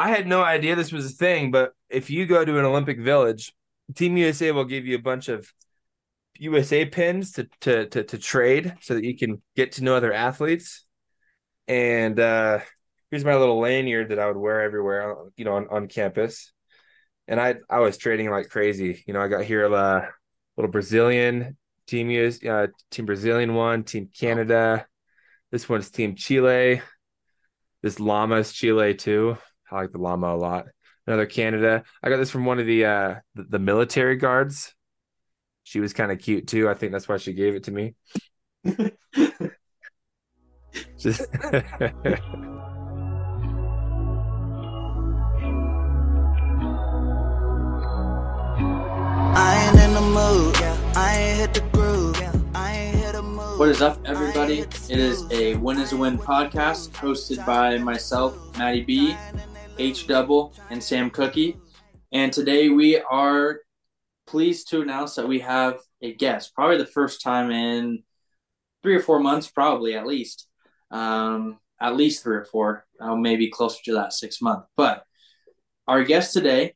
I had no idea this was a thing, but if you go to an Olympic Village, Team USA will give you a bunch of USA pins to to to, to trade so that you can get to know other athletes. And uh, here's my little lanyard that I would wear everywhere, you know, on, on campus. And I I was trading like crazy. You know, I got here a uh, little Brazilian team US, uh, team Brazilian one, team Canada. This one's team Chile. This llama's Chile too. I like the llama a lot. Another Canada. I got this from one of the uh the, the military guards. She was kind of cute too. I think that's why she gave it to me. Just I ain't in the mood. I ain't hit the groove. I ain't hit the mood. What is up, everybody? It is a Win is a Win podcast hosted by myself, Matty B, H Double, and Sam Cookie. And today we are pleased to announce that we have a guest, probably the first time in three or four months, probably at least. Um, at least three or four, uh, maybe closer to that six month. But our guest today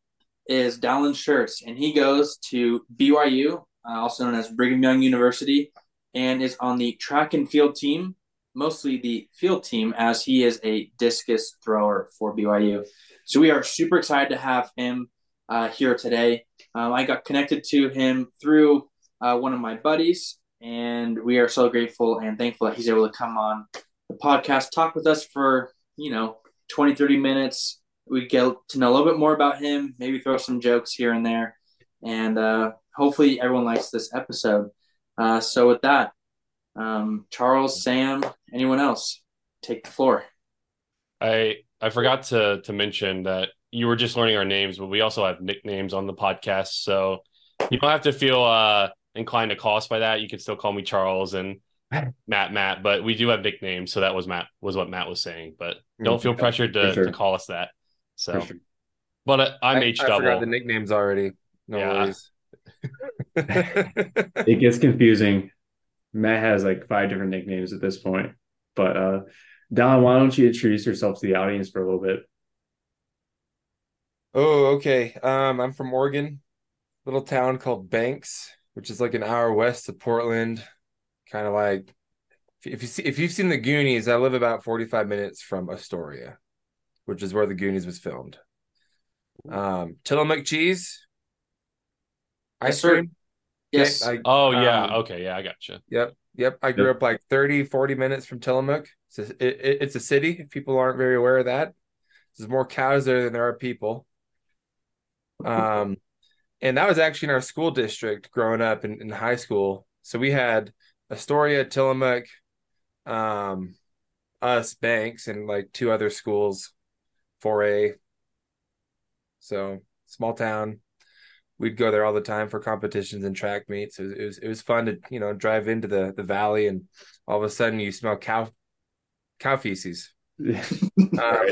is Dallin Shurts, and he goes to BYU, uh, also known as Brigham Young University, and is on the track and field team, mostly the field team, as he is a discus thrower for BYU. So we are super excited to have him uh, here today. Um, I got connected to him through uh, one of my buddies, and we are so grateful and thankful that he's able to come on the podcast, talk with us for, you know, 20, 30 minutes, we get to know a little bit more about him, maybe throw some jokes here and there, and uh, hopefully everyone likes this episode. Uh, so with that, um, Charles, Sam, anyone else, take the floor. I I forgot to to mention that you were just learning our names, but we also have nicknames on the podcast, so you don't have to feel uh, inclined to call us by that. You can still call me Charles and Matt Matt, but we do have nicknames, so that was Matt was what Matt was saying. But don't feel pressured to, sure. to call us that. So, sure. but uh, I'm H double. the nicknames already. No Yeah. worries. It gets confusing. Matt has like five different nicknames at this point. But uh Don, why don't you introduce yourself to the audience for a little bit? Oh, okay. Um, I'm from Oregon, little town called Banks, which is like an hour west of Portland. Kind of like if you see if you've seen the Goonies, I live about 45 minutes from Astoria, which is where the Goonies was filmed. Um, Tillamook cheese, ice Yes, sir. cream. Yes. Okay, I- Oh yeah, um, okay, yeah, I got gotcha. Yep. Yep. I grew Yep. up like 30, 40 minutes from Tillamook. It's a, it, it- it's a city. If people aren't very aware of that, there's more cows there than there are people. Um, and that was actually in our school district growing up in, in high school. So we had Astoria, Tillamook, um, us, Banks, and like two other schools, 4A. So small town we'd go there all the time for competitions and track meets. It was, it was it was fun to you know drive into the the valley and all of a sudden you smell cow cow feces, um,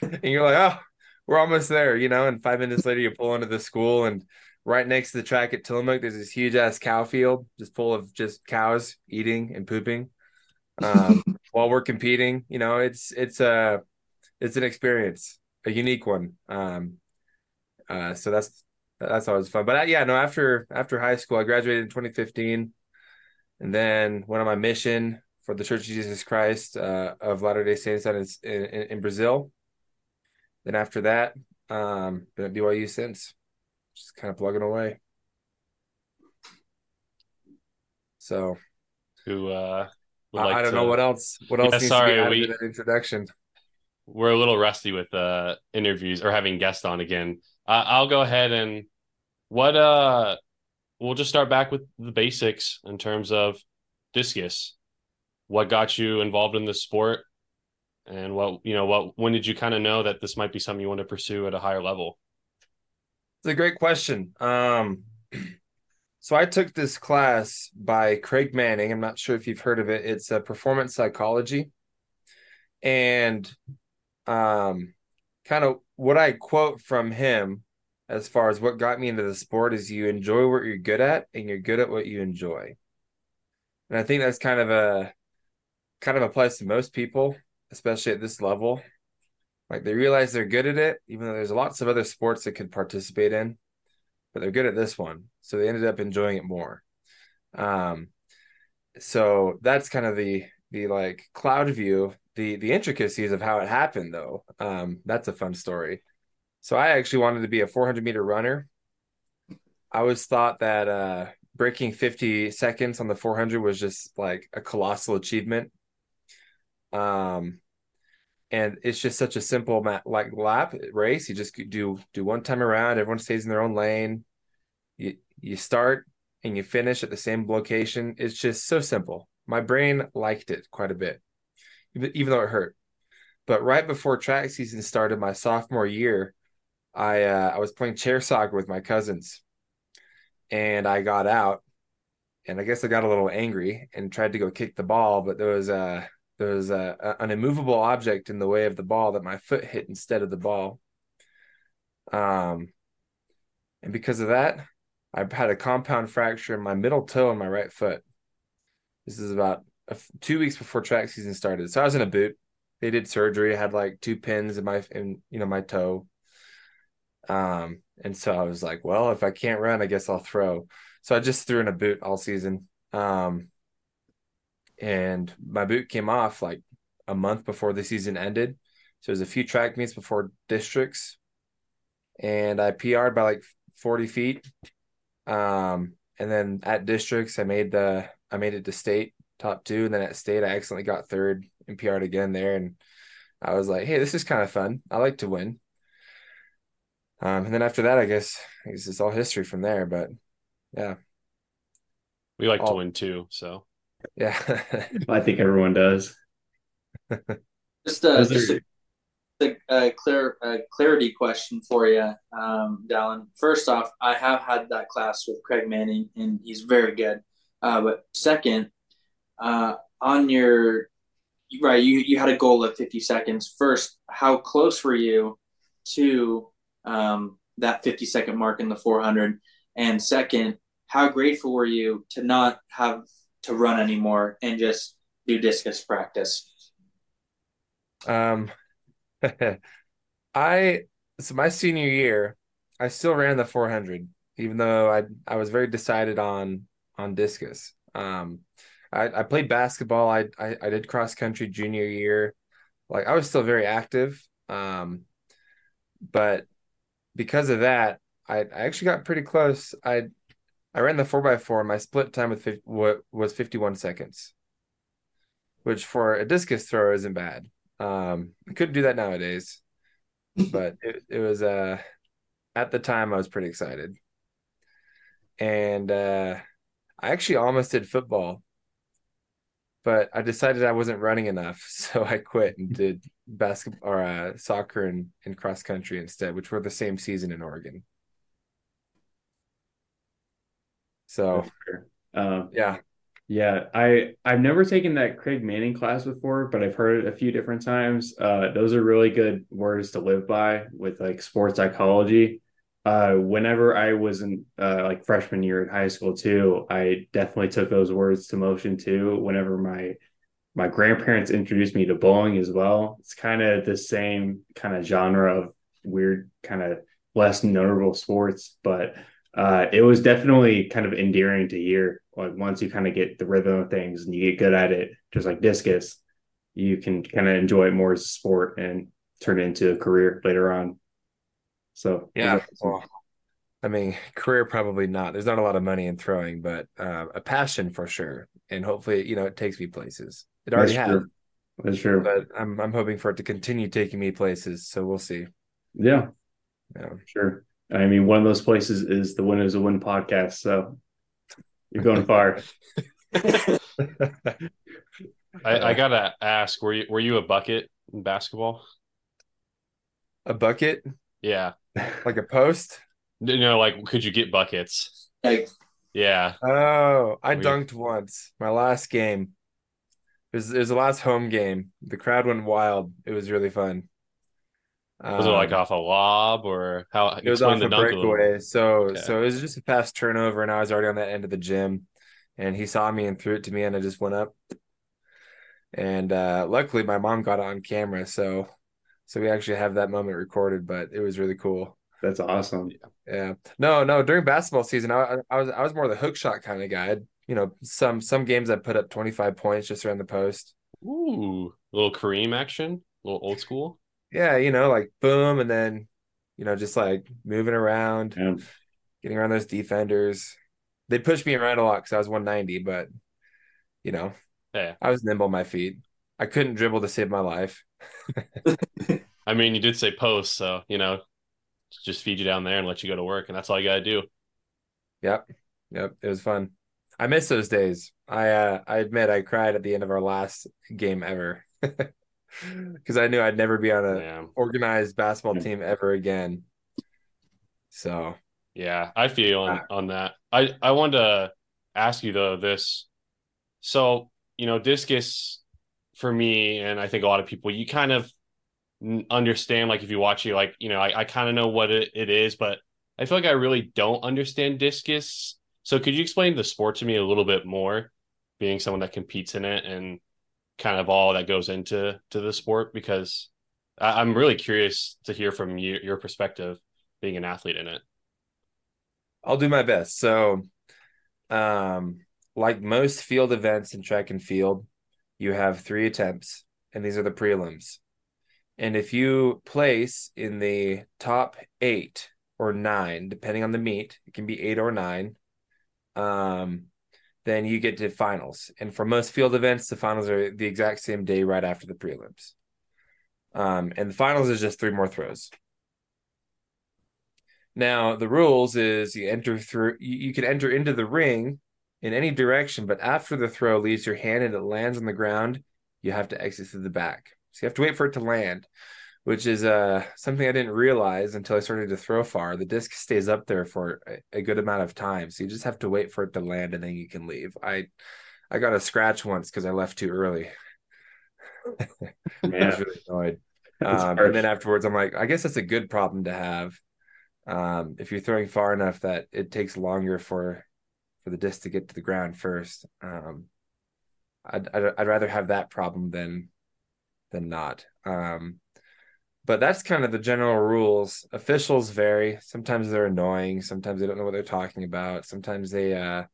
and you're like, oh, we're almost there, you know. And five minutes later, you pull into the school and right next to the track at Tillamook, there's this huge ass cow field just full of just cows eating and pooping um, while we're competing. You know, it's it's a it's an experience, a unique one. Um, uh, so that's that's always fun. But uh, yeah, no, after after high school, I graduated in 2015, and then went on my mission for the Church of Jesus Christ uh, of Latter Day Saints out in, in in Brazil. Then after that, um, been at BYU since, just kind of plugging away. So Who uh would I, like I don't to- know what else. What else Yeah, needs sorry, to be added we- that introduction? we're a little rusty with uh interviews or having guests on again. Uh, I'll go ahead and what uh we'll just start back with the basics in terms of discus. What got you involved in this sport? And what you know, what when did you kind of know that this might be something you want to pursue at a higher level? It's a great question. Um, so I took this class by Craig Manning. I'm not sure if you've heard of it. It's a performance psychology, and um, kind of what I quote from him as far as what got me into the sport is you enjoy what you're good at, and you're good at what you enjoy. And I think that's kind of a kind of applies to most people, especially at this level. Like they realize they're good at it, even though there's lots of other sports they could participate in, but they're good at this one. So they ended up enjoying it more. Um, so that's kind of the the like cloud view, the the intricacies of how it happened though. Um, that's a fun story. So I actually wanted to be a 400 meter runner. I always thought that uh, breaking 50 seconds on the 400 was just like a colossal achievement. Um, and it's just such a simple ma- like lap race. You just do do one time around. Everyone stays in their own lane. You you start and you finish at the same location. It's just so simple. My brain liked it quite a bit, even though it hurt. But right before track season started, my sophomore year, I uh, I was playing chair soccer with my cousins, and I got out, and I guess I got a little angry and tried to go kick the ball, but there was a there was a, an immovable object in the way of the ball that my foot hit instead of the ball. Um, and because of that, I had a compound fracture in my middle toe in my right foot. This is about two weeks before track season started. So I was in a boot. They did surgery. I had like two pins in my in you know my toe. Um, and so I was like, well, if I can't run, I guess I'll throw. So I just threw in a boot all season. Um, and my boot came off like a month before the season ended. So it was a few track meets before districts, and I PR'd by like 40 feet. Um, and then at districts, I made the I made it to state top two, and then at state, I accidentally got third and PR'd again there, and I was like, hey, this is kind of fun. I like to win. Um, and then after that, I guess, I guess it's all history from there. But yeah, we like all, to win too. So yeah, I think everyone does. just uh, just a, a, a clear a clarity question for you, um, Dallin. First off, I have had that class with Craig Manning, and he's very good. Uh, but second, uh, on your right, you you had a goal of fifty seconds. First, how close were you to um, that fifty second mark in the four hundred? And second, how grateful were you to not have to run anymore and just do discus practice? Um, I so my senior year, I still ran the 400, even though I I was very decided on on discus. Um, I, I played basketball. I, I I did cross country junior year. Like I was still very active. Um, but because of that, I, I actually got pretty close. I I ran the four x four. My split time with 50, was fifty one seconds, which for a discus throw isn't bad. Um, I couldn't do that nowadays, but it, it was uh at the time I was pretty excited, and uh, I actually almost did football, but I decided I wasn't running enough, so I quit and did basketball or uh, soccer and, and cross country instead, which were the same season in Oregon. So, um, yeah. Yeah, I I've never taken that Craig Manning class before, but I've heard it a few different times. Uh, those are really good words to live by with like sports psychology. Uh, whenever I was in uh, like freshman year in high school too, I definitely took those words to motion too. Whenever my my grandparents introduced me to bowling as well, it's kind of the same kind of genre of weird, kind of less notable sports, but uh, it was definitely kind of endearing to hear. Like once you kind of get the rhythm of things and you get good at it, just like discus, you can kind of enjoy it more as a sport and turn it into a career later on. So yeah, well, I mean, career probably not. There's not a lot of money in throwing, but uh, a passion for sure. And hopefully, you know, it takes me places. It already That's has. true. That's true. But I'm I'm hoping for it to continue taking me places. So we'll see. Yeah. Yeah. Sure. I mean, one of those places is the Win is a Win podcast. So you're going far. I, I, gotta ask, were you were you a bucket in basketball? A bucket? Yeah. Like a post? You know, like could you get buckets? Like, yeah. Oh, I dunked once. My last game. It was, it was the last home game. The crowd went wild. It was really fun. Was um, it like um, off a lob or how? It was off a breakaway. A so okay. so it was just a fast turnover, and I was already on that end of the gym, and he saw me and threw it to me, and I just went up. And uh, luckily, my mom got it on camera, so So we actually have that moment recorded, but it was really cool. That's awesome. Yeah. No, no. During basketball season, I, I was I was more the hook shot kind of guy. I'd, you know, some some games I put up 25 points just around the post. Ooh, little Kareem action, a little old school. Yeah, you know, like boom, and then you know, just like moving around, Yeah. getting around those defenders. They pushed me around a lot because I was 190, but you know, Yeah. I was nimble on my feet. I couldn't dribble to save my life. I mean, you did say post, so you know, just feed you down there and let you go to work, and that's all you got to do. Yep. Yep. It was fun. I miss those days. I uh I admit I cried at the end of our last game ever. Because I knew I'd never be on a Yeah. organized basketball team ever again. So Yeah, I feel on, Ah. on that. I I wanted to ask you though this. So, you know, discus for me and I think a lot of people, you kind of understand like if you watch it like, you know, I, I kind of know what it, it is, but I feel like I really don't understand discus. So could you explain the sport to me a little bit more, being someone that competes in it and kind of all that goes into to the sport? Because I, I'm really curious to hear from you, your perspective being an athlete in it. I'll do my best. So um like most field events in track and field, you have three attempts, and these are the prelims. And if you place in the top eight or nine, depending on the meet, it can be eight or nine, um, then you get to finals. And for most field events, the finals are the exact same day right after the prelims. Um, and the finals is just three more throws. Now the rules is you enter through you, you can enter into the ring in any direction, but after the throw leaves your hand and it lands on the ground, you have to exit through the back. So you have to wait for it to land, which is uh something I didn't realize until I started to throw far. The disc stays up there for a, a good amount of time, so you just have to wait for it to land and then you can leave. I I got a scratch once because I left too early. I was really annoyed. Um, and then afterwards, I'm like, I guess that's a good problem to have. Um, if you're throwing far enough that it takes longer for for the disc to get to the ground first, um, I'd, I'd I'd rather have that problem than than not. Um, but that's kind of the general rules. Officials vary. Sometimes they're annoying. Sometimes they don't know what they're talking about. Sometimes they uh,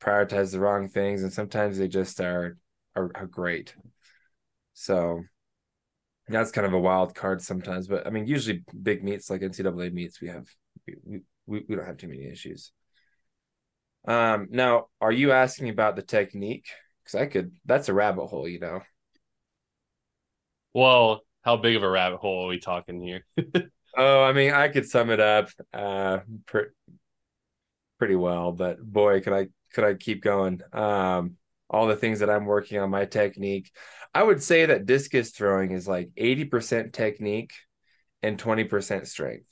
prioritize the wrong things, and sometimes they just are are, are great. So that's kind of a wild card sometimes, but I mean, usually big meets like NCAA meets, we have we we, we don't have too many issues. Um, now, are you asking about the technique? Because I could. That's a rabbit hole, you know. Well, how big of a rabbit hole are we talking here? Oh, I mean, I could sum it up uh pre- pretty well, but boy, could I could I keep going. Um, all the things that I'm working on, my technique. I would say that discus throwing is like 80% technique and 20% strength.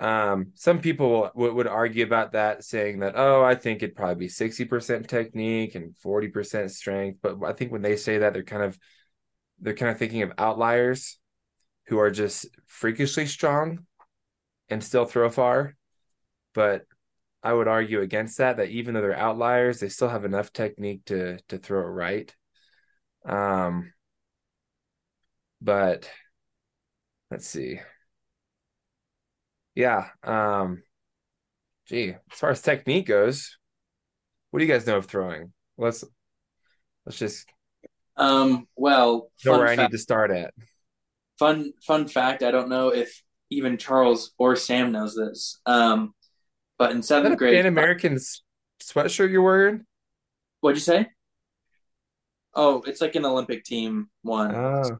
Um, some people would, would argue about that, saying that, oh, I think it'd probably be 60% technique and 40% strength. But I think when they say that, they're kind of they're kind of thinking of outliers who are just freakishly strong and still throw far. But I would argue against that, that even though they're outliers, they still have enough technique to to throw it right. Um, but let's see. Yeah. Um, gee, as far as technique goes, what do you guys know of throwing? Let's let's just Um, well, know where I need to start at. fun fun fact. I don't know if even Charles or Sam knows this. Um, but in seventh grade, Pan American sweatshirt you're wearing? what'd you say? Oh, it's like an Olympic team one. Oh,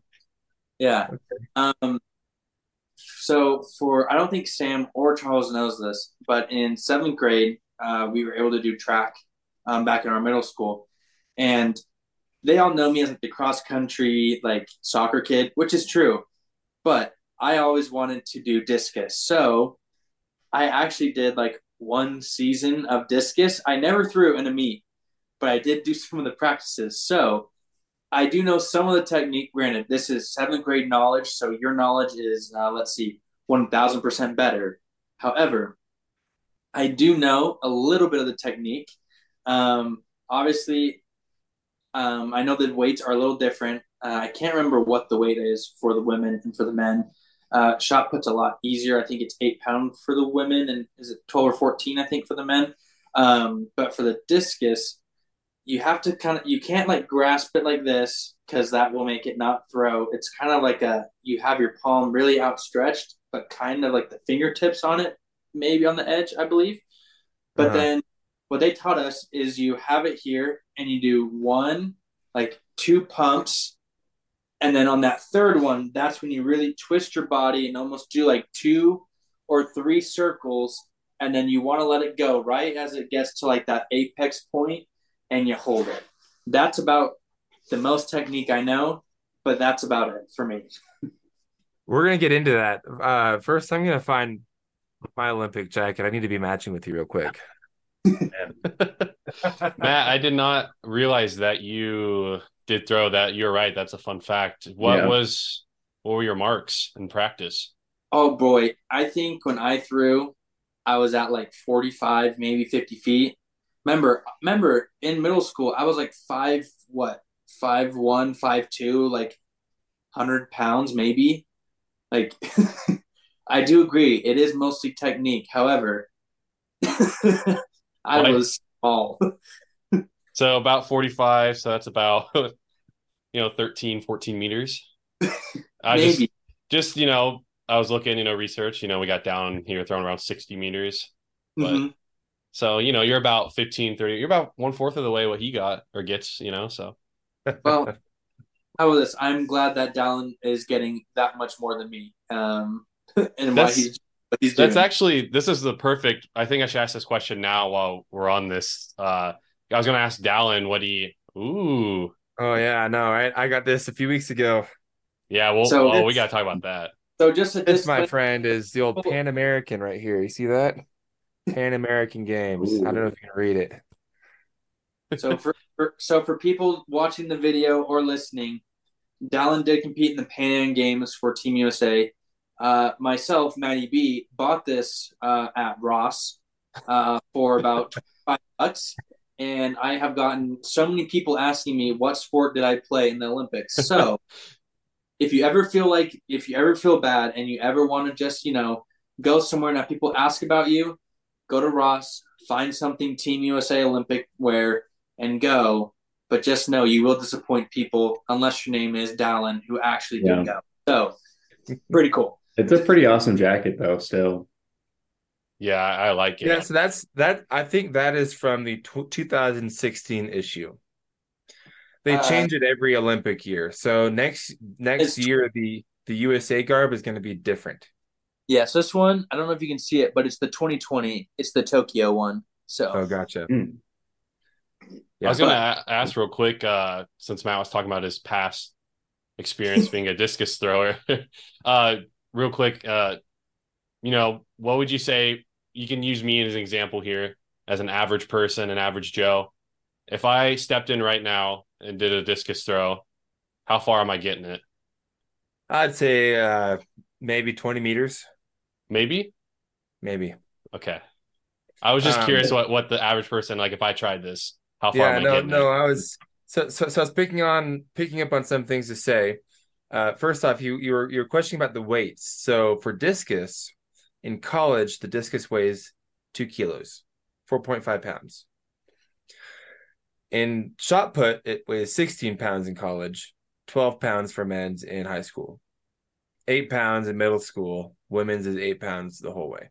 Yeah. Um, so for I don't think Sam or Charles knows this, but in seventh grade, uh, we were able to do track um, back in our middle school, and they all know me as like the cross country like soccer kid, which is true, but I always wanted to do discus, so I actually did like one season of discus. I never threw in a meet, but I did do some of the practices. So I do know some of the technique. Granted, this is seventh grade knowledge, so your knowledge is, uh, let's see, 1000% better. However, I do know a little bit of the technique. Um, obviously, um, I know the weights are a little different. Uh, I can't remember what the weight is for the women and for the men. Uh, shot put's a lot easier. I think it's eight pound for the women, and is it twelve or fourteen? I think for the men. Um, but for the discus, you have to kind of you can't like grasp it like this because that will make it not throw. It's kind of like a you have your palm really outstretched, but kind of like the fingertips on it, maybe on the edge, I believe. But Uh-huh. then what they taught us is you have it here and you do one, like two pumps. And then on that third one, that's when you really twist your body and almost do like two or three circles. And then you want to let it go right as it gets to like that apex point and you hold it. That's about the most technique I know, but that's about it for me. We're gonna get into that. Uh, first, I'm gonna find my Olympic jacket. I need to be matching with you real quick. Matt, I did not realize that you did throw that. You're right. That's a fun fact. What Yeah. was what were your marks in practice? Oh boy, I think when I threw, I was at like 45, maybe 50 feet. Remember, remember in middle school, I was like five, what, five one, five two, like hundred pounds, maybe. Like, I do agree, it is mostly technique. However, I Right. was small. So about 45, so that's about you know 13, 14 meters. I just maybe. just you know, I was looking, you know, research, you know, we got down here throwing around 60 meters. but- Mhm. So, you know, you're about 15, 30, you're about one fourth of the way what he got or gets, you know, so Well, how about this? I'm glad that Dallin is getting that much more than me. Um, and why That's- he's what he's doing. That's actually this is the perfect. I think I should ask this question now while we're on this. Uh, I was going to ask Dallin what he. Ooh, Oh yeah, I know, right? I got this a few weeks ago. yeah. Well, So oh, we got to talk about that. so just This, this my friend, is the old Oh. Pan American right here. You see that? Pan American Games. I don't know if you can read it. So for, for so for people watching the video or listening, Dallin did compete in the Pan Am Games for Team USA. Uh, myself, Matty B, bought this uh, at Ross uh, for about five bucks, and I have gotten so many people asking me what sport did I play in the Olympics. So, if you ever feel like if you ever feel bad and you ever want to just you know go somewhere and have people ask about you, go to Ross, find something Team USA Olympic wear, and go. But just know you will disappoint people unless your name is Dallin, who actually did go. So, pretty cool. It's a pretty awesome jacket, though. Still, Yeah, I, I like it. Yeah, so that's that. I think that is from the tw 2016 issue. They Uh, change it every Olympic year. So next next year the the USA garb is going to be different. Yes, this one, I don't know if you can see it, but it's the 2020. It's the Tokyo one. So, Oh, gotcha. Mm. I was going to ask real quick, uh, since Matt was talking about his past experience being a discus thrower, uh, real quick, uh, you know, what would you say? You can use me as an example here as an average person, an average Joe. If I stepped in right now and did a discus throw, how far am I getting it? I'd say uh maybe 20 meters, Maybe? maybe. Okay. I was just Um, curious what, what the average person, like if I tried this, how far Yeah, I no, no? I was so so so I was picking on picking up on some things to say. Uh first off, you you were you were questioning about the weights. So for discus in college, the discus weighs two kilos, 4.5 pounds. In shot put, it weighs 16 pounds in college, 12 pounds for men's in high school, eight pounds in middle school. Women's is eight pounds the whole way.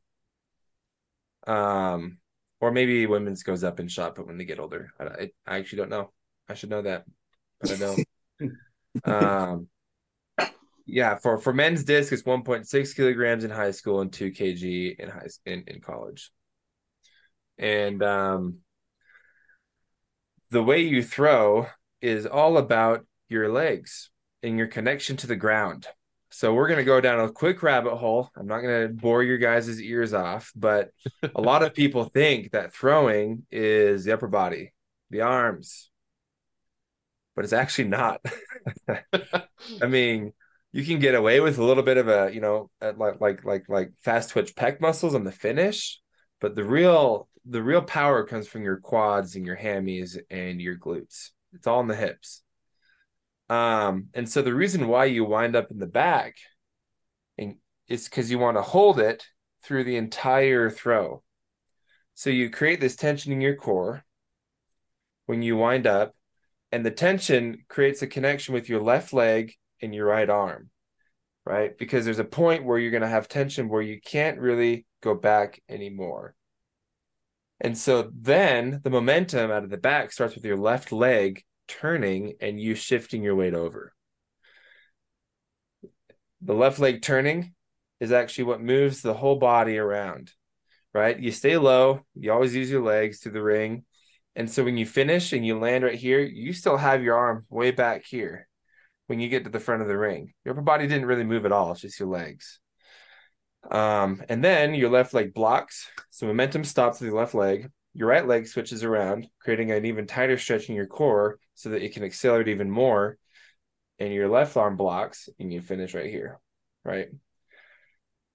Um, or maybe women's goes up in shot put when they get older. I, I, I actually don't know. I should know that, but I don't. um, yeah, for for men's disc, it's 1.6 kilograms in high school and 2 kg in high in, in college. And um, the way you throw is all about your legs and your connection to the ground. So we're going to go down a quick rabbit hole. I'm not going to bore your guys' ears off, but a lot of people think that throwing is the upper body, the arms, but it's actually not. I mean, you can get away with a little bit of a, you know, like like like like fast twitch pec muscles on the finish, but the real the real power comes from your quads and your hammies and your glutes. It's all in the hips. Um, and so the reason why you wind up in the back and is because you want to hold it through the entire throw. So you create this tension in your core when you wind up, and the tension creates a connection with your left leg and your right arm, right? Because there's a point where you're going to have tension where you can't really go back anymore. And so then the momentum out of the back starts with your left leg turning and you shifting your weight over. The left leg turning is actually what moves the whole body around, right? You stay low, you always use your legs to the ring. And so when you finish and you land right here, you still have your arm way back here when you get to the front of the ring. Your upper body didn't really move at all, it's just your legs. Um, and then your left leg blocks. So momentum stops with your left leg. Your right leg switches around, creating an even tighter stretch in your core so that it can accelerate even more. And your left arm blocks, and you finish right here, right?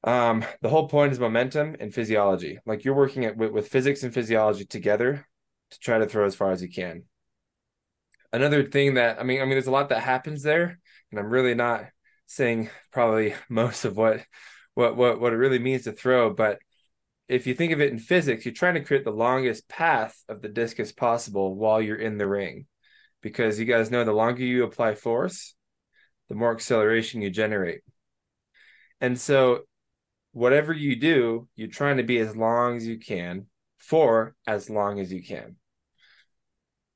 Um, the whole point is momentum and physiology. Like you're working at with, with physics and physiology together to try to throw as far as you can. Another thing that I mean, I mean, there's a lot that happens there, and I'm really not saying probably most of what what what what it really means to throw, but if you think of it in physics, you're trying to create the longest path of the discus possible while you're in the ring. Because you guys know the longer you apply force, the more acceleration you generate. And so whatever you do, you're trying to be as long as you can for as long as you can.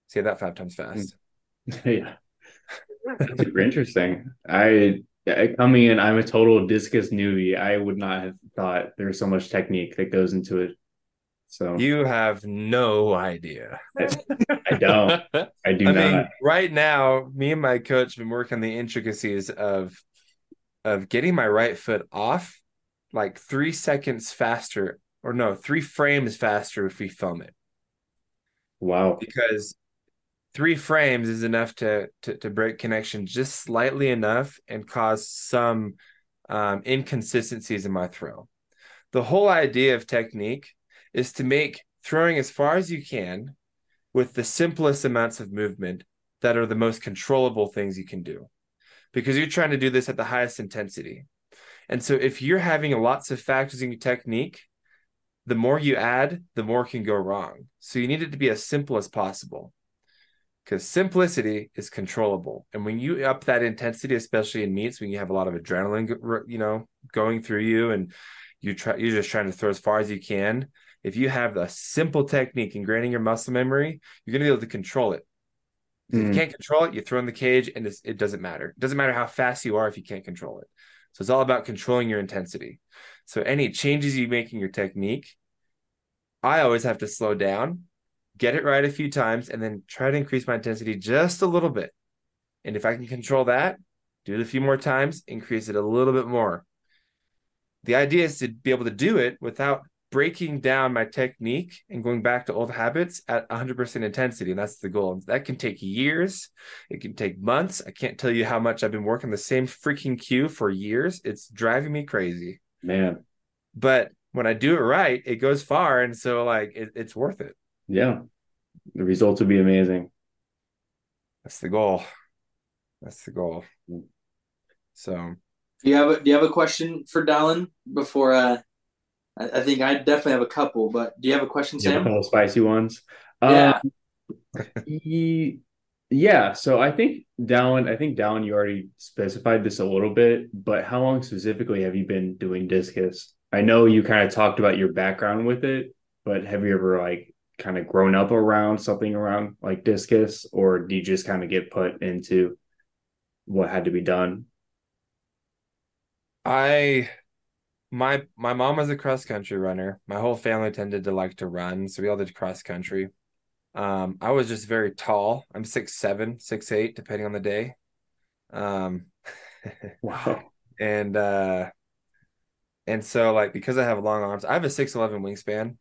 Say that five times fast. yeah. That's super interesting. I coming in, I'm a total discus newbie. I would not have thought there's so much technique that goes into it. So you have no idea. I don't. I do I not. Mean, right now, me and my coach have been working on the intricacies of of getting my right foot off like three seconds faster, or no, three frames faster if we film it. Wow. Because three frames is enough to, to, to break connection just slightly enough and cause some um, inconsistencies in my throw. The whole idea of technique is to make throwing as far as you can with the simplest amounts of movement that are the most controllable things you can do because you're trying to do this at the highest intensity. And so if you're having lots of factors in your technique, the more you add, the more can go wrong. So you need it to be as simple as possible because simplicity is controllable. And when you up that intensity, especially in meets, when you have a lot of adrenaline, you know, going through you, and you try, you're just trying to throw as far as you can. If you have a simple technique in ingraining your muscle memory, you're going to be able to control it. Mm. If you hmm. can't control it, you throw in the cage, and it doesn't matter. It doesn't matter how fast you are if you can't control it. So it's all about controlling your intensity. So any changes you make in your technique, I always have to slow down get it right a few times, and then try to increase my intensity just a little bit. And if I can control that, do it a few more times, increase it a little bit more. The idea is to be able to do it without breaking down my technique and going back to old habits at 100% intensity. And that's the goal. That can take years, it can take months. I can't tell you how much I've been working the same freaking cue for years. It's driving me crazy. Man. But when I do it right, it goes far. And so, like, it, it's worth it. Yeah. The results would be amazing. That's the goal. That's the goal. So do you have a do you have a question for Dallin before uh I, I think I definitely have a couple, but do you have a question, Sam? a couple spicy ones. Yeah. Um, he, yeah. So I think Dallin, I think Dallin, you already specified this a little bit, but how long specifically have you been doing discus? I know you kind of talked about your background with it, but have you ever like kind of grown up around something around like discus, or do you just kind of get put into what had to be done? I my my mom was a cross country runner. My whole family tended to like to run, so we all did cross country. Um, I was just very tall. I'm six seven, six eight, depending on the day. Um, wow. And uh, and so like because I have long arms, I have a six eleven wingspan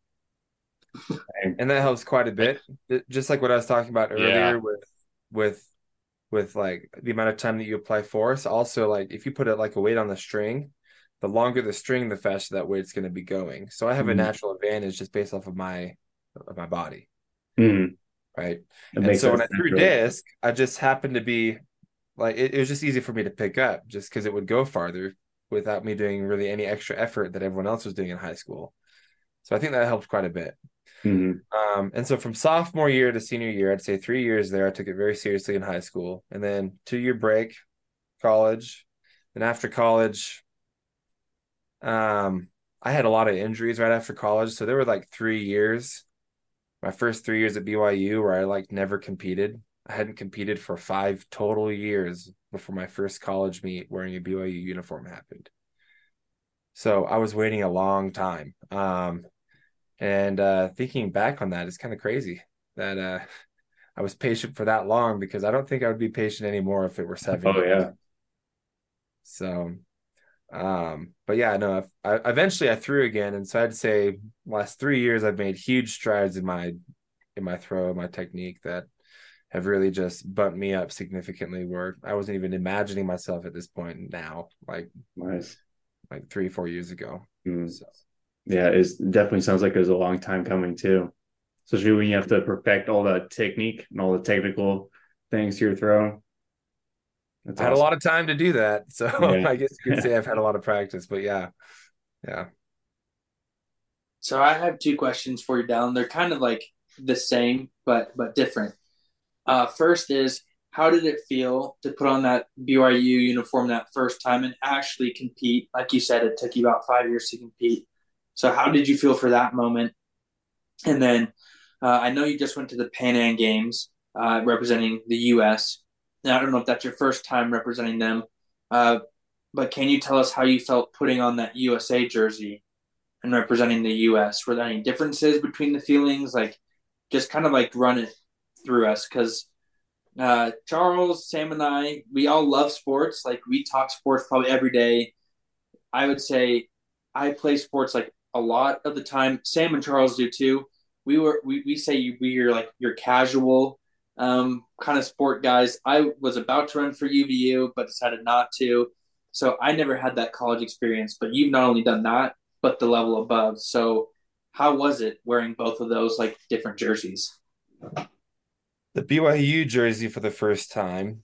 and that helps quite a bit. Just like what I was talking about earlier yeah. with with with like the amount of time that you apply force. Also, like if you put it like a weight on the string, the longer the string, the faster that weight's going to be going. So I have mm-hmm. a natural advantage just based off of my of my body. Mm-hmm. Right. That and so when I threw disc, I just happened to be like it, it was just easy for me to pick up just because it would go farther without me doing really any extra effort that everyone else was doing in high school. So I think that helped quite a bit. Mm-hmm. Um, and so from sophomore year to senior year, I'd say three years there, I took it very seriously in high school. And then two year break, college. And after college, um, I had a lot of injuries right after college. So there were like three years, my first three years at BYU where I like never competed. I hadn't competed for five total years before my first college meet wearing a BYU uniform happened. So I was waiting a long time. Um, and uh, thinking back on that is kind of crazy that uh, I was patient for that long because I don't think I would be patient anymore if it were seven. Oh years. yeah. So, um, but yeah, no, I, I eventually I threw again, and so I'd say last three years I've made huge strides in my in my throw, my technique that have really just bumped me up significantly. Where I wasn't even imagining myself at this point now, like Nice. like three four years ago. Mm. So Yeah, it definitely sounds like it was a long time coming too. Especially when you have to perfect all the technique and all the technical things to your throw. That's I had a lot of time to do that, so Yeah. I guess you could say I've had a lot of practice. But yeah, yeah. So I have two questions for you, Dallin. They're kind of like the same, but but different. Uh, first is how did it feel to put on that BYU uniform that first time and actually compete? Like you said, it took you about five years to compete. So how did you feel for that moment? And then uh, I know you just went to the Pan Am Games uh, representing the U.S. And I don't know if that's your first time representing them, uh, but can you tell us how you felt putting on that USA jersey and representing the U.S. Were there any differences between the feelings? Like, just kind of like run it through us because uh, Charles, Sam, and I, we all love sports. Like, we talk sports probably every day. I would say I play sports like a lot of the time. Sam and Charles do too. We were we, we say we are like your casual um, kind of sport guys. I was about to run for UVU, but decided not to. So I never had that college experience. But you've not only done that, but the level above. So how was it wearing both of those like different jerseys? The BYU jersey for the first time.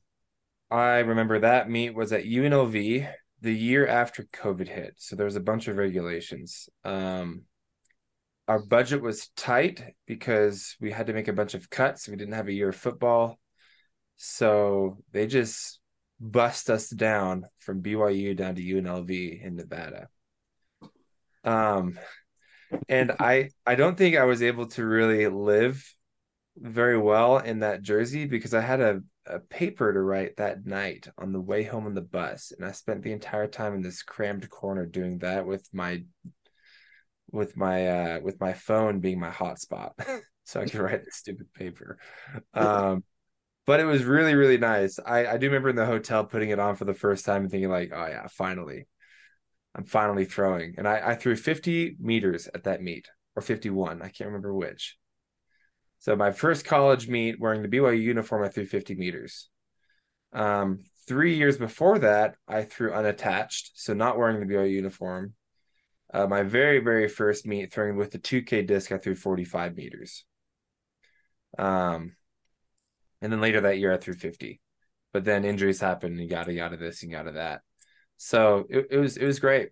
I remember that meet was at UNLV the year after COVID hit. So there was a bunch of regulations. Um, our budget was tight because we had to make a bunch of cuts. We didn't have a year of football. So they just bust us down from BYU down to UNLV in Nevada. Um, and I I don't think I was able to really live very well in that jersey because I had a, a paper to write that night on the way home on the bus. And I spent the entire time in this crammed corner doing that with my with my uh with my phone being my hotspot so I could write the stupid paper. Um but it was really, really nice. I, I do remember in the hotel putting it on for the first time and thinking like, oh yeah, finally. I'm finally throwing. And I, I threw 50 meters at that meet or 51. I can't remember which. So my first college meet wearing the BYU uniform, I threw 50 meters. Um, three years before that, I threw unattached, so not wearing the BYU uniform. Uh, my very, very first meet throwing with the 2K disc, I threw 45 meters. Um, and then later that year, I threw 50. But then injuries happened and yada yada this and yada that. So it, it was it was great.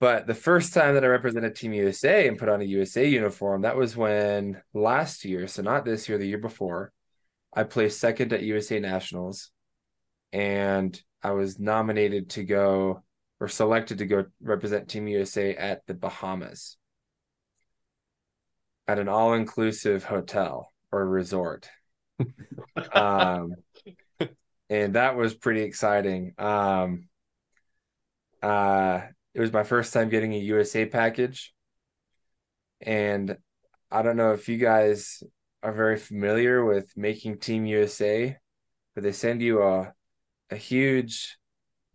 But the first time that I represented Team USA and put on a USA uniform, that was when last year, so not this year, the year before, I placed second at USA Nationals. And I was nominated to go or selected to go represent Team USA at the Bahamas at an all inclusive hotel or resort. um, and that was pretty exciting. Um, uh, it was my first time getting a USA package. And I don't know if you guys are very familiar with making Team USA, but they send you a a huge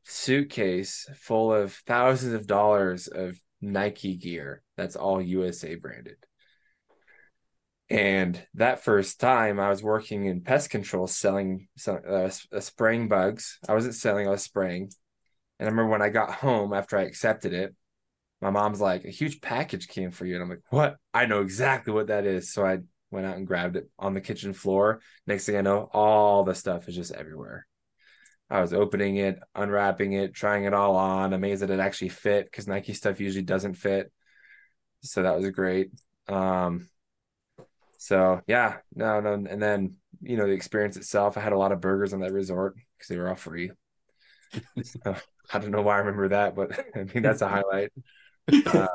suitcase full of thousands of dollars of Nike gear that's all USA branded. And that first time I was working in pest control selling some uh, uh, spraying bugs. I wasn't selling, I was spraying. And I remember when I got home after I accepted it, my mom's like, a huge package came for you. And I'm like, what? I know exactly what that is. So I went out and grabbed it on the kitchen floor. Next thing I know, all the stuff is just everywhere. I was opening it, unwrapping it, trying it all on, amazed that it actually fit because Nike stuff usually doesn't fit. So that was great. Um, so yeah, no, no, and then you know the experience itself. I had a lot of burgers on that resort because they were all free. so, I don't know why I remember that, but I mean that's a highlight. Uh,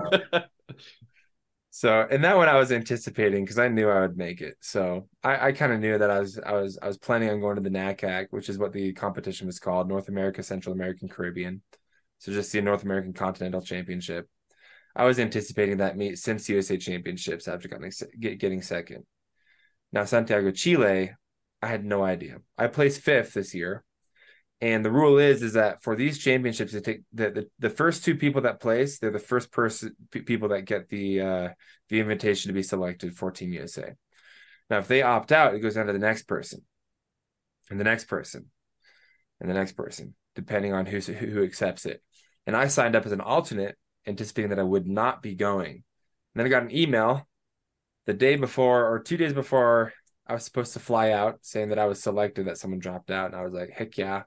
so and that one I was anticipating because I knew I would make it. So I, I kind of knew that I was I was I was planning on going to the NACAC, which is what the competition was called, North America, Central American, Caribbean. So just the North American Continental Championship. I was anticipating that meet since USA Championships after getting getting second. Now Santiago, Chile, I had no idea. I placed fifth this year, and the rule is is that for these championships, they take the, the, the first two people that place, they're the first person people that get the uh, the invitation to be selected for Team USA. Now, if they opt out, it goes down to the next person, and the next person, and the next person, depending on who who accepts it. And I signed up as an alternate, anticipating that I would not be going. And then I got an email the day before or two days before I was supposed to fly out, saying that I was selected, that someone dropped out, and I was like, "Heck yeah!"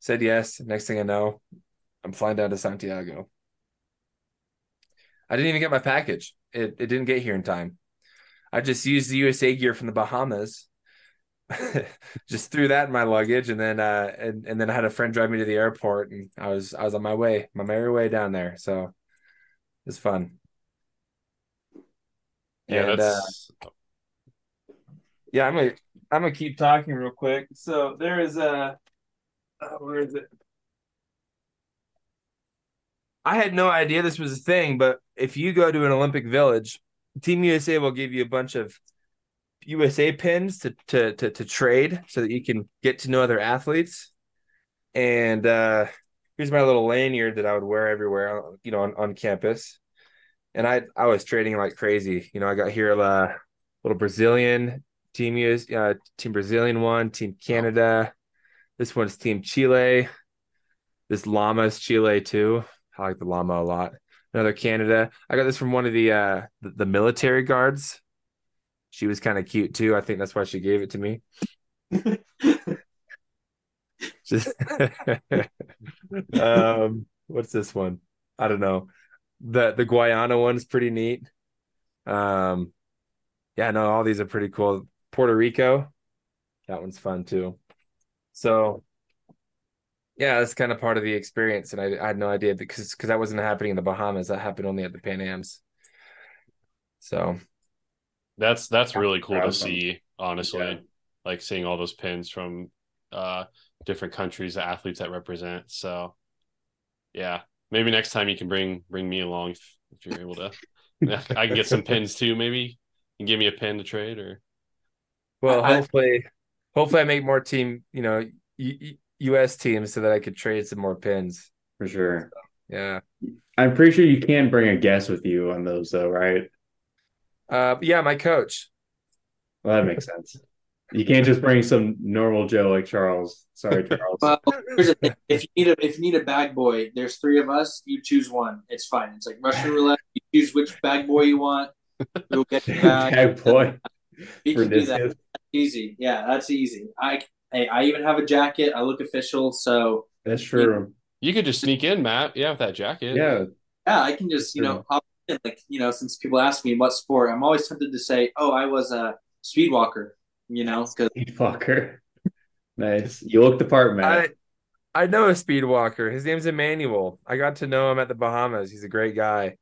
Said yes. Next thing I know, I'm flying down to Santiago. I didn't even get my package. It it didn't get here in time. I just used the USA gear from the Bahamas. just threw that in my luggage and then uh and, and then I had a friend drive me to the airport and I was I was on my way, my merry way down there. So it was fun. Yeah, and, that's uh, yeah, I'm gonna I'm gonna keep talking real quick. So there is a uh, where is it? I had no idea this was a thing, but if you go to an Olympic Village, Team USA will give you a bunch of USA pins to to to, to trade so that you can get to know other athletes. And uh, here's my little lanyard that I would wear everywhere, you know, on, on campus. And I I was trading like crazy. You know, I got here a uh, little Brazilian team US, uh, team Brazilian one, team Canada, this one's Team Chile. This llama is Chile too. I like the llama a lot. Another Canada. I got this from one of the uh the, the military guards. She was kind of cute too. I think that's why she gave it to me. Just um what's this one? I don't know. The the Guyana one's pretty neat. Um yeah, no, all these are pretty cool. Puerto Rico, that one's fun too. So yeah, that's kind of part of the experience, and I, I had no idea because because that wasn't happening in the Bahamas. That happened only at the Pan Am's. So that's that's really cool to see. Honestly, yeah. like seeing all those pins from uh different countries, the athletes that represent. So yeah, maybe next time you can bring bring me along if, if you're able to. I can get some pins too. Maybe and give me a pin to trade or. Well, hopefully, hopefully I make more team, you know, U- U.S. teams so that I could trade some more pins. For sure. So, yeah. I'm pretty sure you can bring a guest with you on those, though, right? Uh, yeah, my coach. Well, that makes sense. You can't just bring some normal Joe like Charles. Sorry, Charles. well, here's the thing: if you need a if you need a bag boy, there's three of us. You choose one. It's fine. It's like Russian roulette. You choose which bag boy you want. You'll get the bag. bag boy. You can do that. Easy. Yeah, that's easy. I hey, I even have a jacket. I look official, so that's true. You could just sneak in, Matt. Yeah, with that jacket. Yeah. Yeah, I can just, you know, hop in. Like, you know, since people ask me what sport, I'm always tempted to say, oh, I was a speed walker, you know, because speed walker. nice. You look the part, Matt. I, I know a speed walker. His name's Emmanuel. I got to know him at the Bahamas. He's a great guy.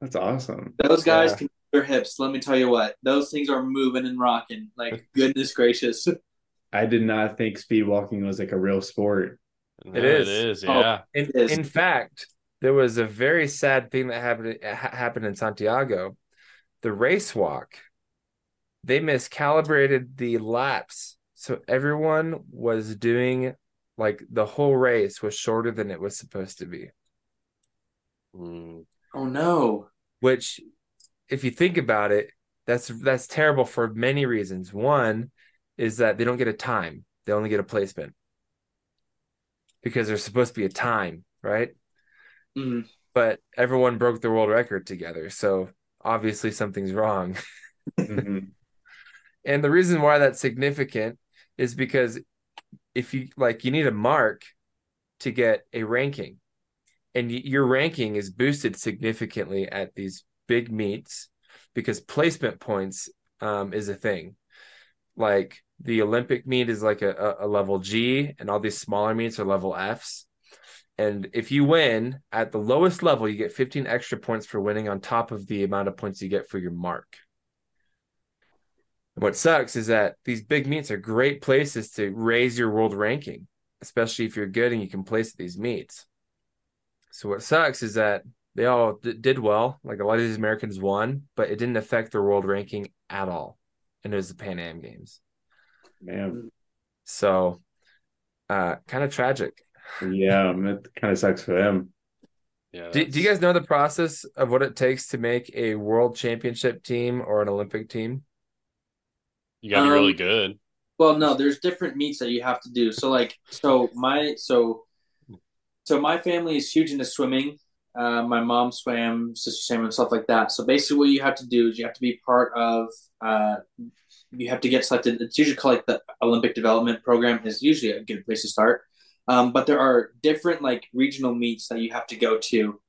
That's awesome. Those guys yeah. can their hips. Let me tell you what, those things are moving and rocking. Like goodness gracious. I did not think speed walking was like a real sport. No, it is. It is. Oh, yeah. Oh, in, is. in fact, there was a very sad thing that happened happened in Santiago. The race walk, they miscalibrated the laps, so everyone was doing like the whole race was shorter than it was supposed to be. Mm. Oh no! Which if you think about it, that's that's terrible for many reasons. One is that they don't get a time; they only get a placement because there's supposed to be a time, right? Mm-hmm. But everyone broke the world record together, so obviously something's wrong. mm-hmm. And the reason why that's significant is because if you like, you need a mark to get a ranking, and y- your ranking is boosted significantly at these big meets because placement points um, is a thing. Like the Olympic meet is like a, a level G, and all these smaller meets are level Fs. And if you win at the lowest level, you get 15 extra points for winning on top of the amount of points you get for your mark. What sucks is that these big meets are great places to raise your world ranking, especially if you're good and you can place at these meets. So what sucks is that they all d- did well. Like a lot of these Americans won, but it didn't affect their world ranking at all. And it was the Pan Am Games. Man, So uh kind of tragic. yeah, it kind of sucks for them. Yeah. Do, do you guys know the process of what it takes to make a world championship team or an Olympic team? You got to be really Um, good. Well, no, there's different meets that you have to do. So like, so my so so my family is huge into swimming. Uh, my mom swam, sister swam, and stuff like that. So basically, what you have to do is you have to be part of. Uh, you have to get selected. It's usually called like the Olympic Development Program. Is usually a good place to start. Um, but there are different like regional meets that you have to go to,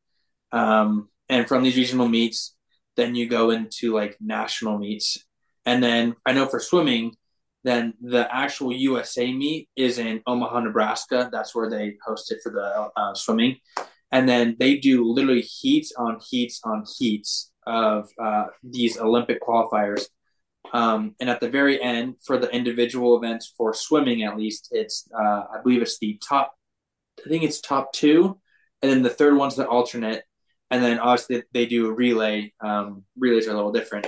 um, and from these regional meets, then you go into like national meets. And then I know for swimming, then the actual USA meet is in Omaha, Nebraska. That's where they host it for the uh, swimming. And then they do literally heats on heats on heats of uh, these Olympic qualifiers. Um, and at the very end, for the individual events for swimming, at least, it's uh, I believe it's the top. I think it's top two, and then the third one's the alternate, and then obviously they do a relay. Um, relays are a little different,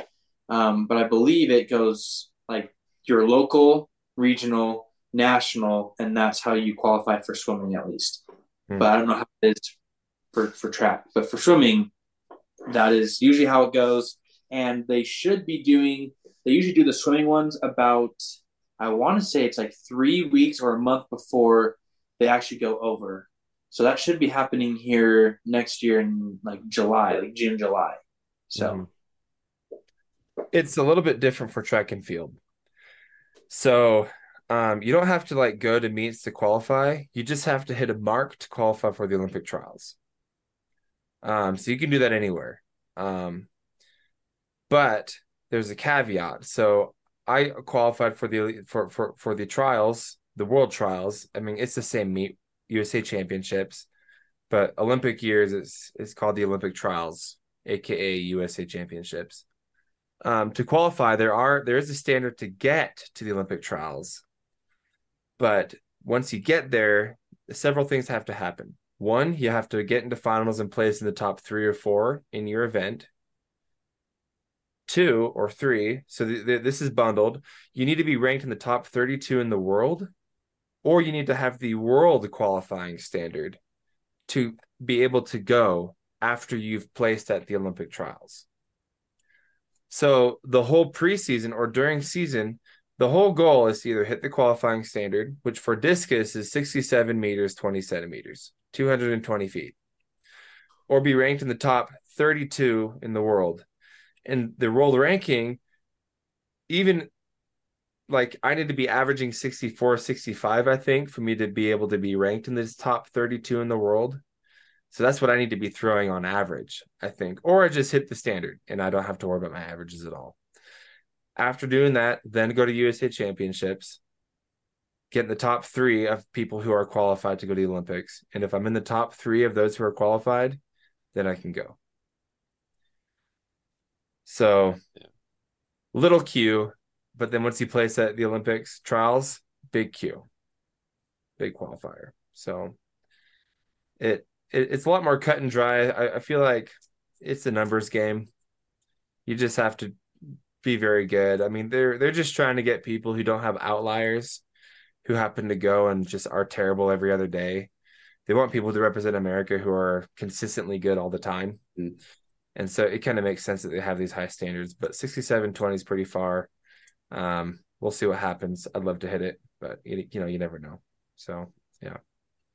um, but I believe it goes like your local, regional, national, and that's how you qualify for swimming at least. Hmm. But I don't know how it is for for track, but for swimming, that is usually how it goes. And they should be doing. They usually do the swimming ones about. I want to say it's like three weeks or a month before they actually go over. So that should be happening here next year in like July, like June, July. So. Mhm. It's a little bit different for track and field. So um, you don't have to like go to meets to qualify. You just have to hit a mark to qualify for the Olympic trials. Um, so you can do that anywhere. Um, but there's a caveat. So I qualified for the for for for the trials, the world trials. I mean, it's the same meet, USA Championships, but Olympic years is is called the Olympic trials, aka USA Championships. Um, to qualify, there are there is a standard to get to the Olympic trials, but once you get there, several things have to happen. One, you have to get into finals and place in the top three or four in your event. Two or three, so th- th- this is bundled. You need to be ranked in the top 32 in the world, or you need to have the world qualifying standard to be able to go after you've placed at the Olympic trials. So the whole preseason or during season, the whole goal is to either hit the qualifying standard, which for discus is 67 meters, 20 centimeters, 220 feet, or be ranked in the top 32 in the world. And the world ranking, even like I need to be averaging 64, 65, I think, for me to be able to be ranked in this top 32 in the world. So that's what I need to be throwing on average, I think. Or I just hit the standard and I don't have to worry about my averages at all. After doing that, then go to USA Championships, get in the top three of people who are qualified to go to the Olympics. And if I'm in the top three of those who are qualified, then I can go. So Yeah. little Q, but then once you place at the Olympics trials, big Q, big qualifier. So it, it it's a lot more cut and dry. I, I feel like it's a numbers game. You just have to be very good. I mean, they're they're just trying to get people who don't have outliers, who happen to go and just are terrible every other day. They want people to represent America who are consistently good all the time. Mm. And so it kind of makes sense that they have these high standards, but 67 20 is pretty far. Um, we'll see what happens. I'd love to hit it, but you, you know, you never know. So yeah.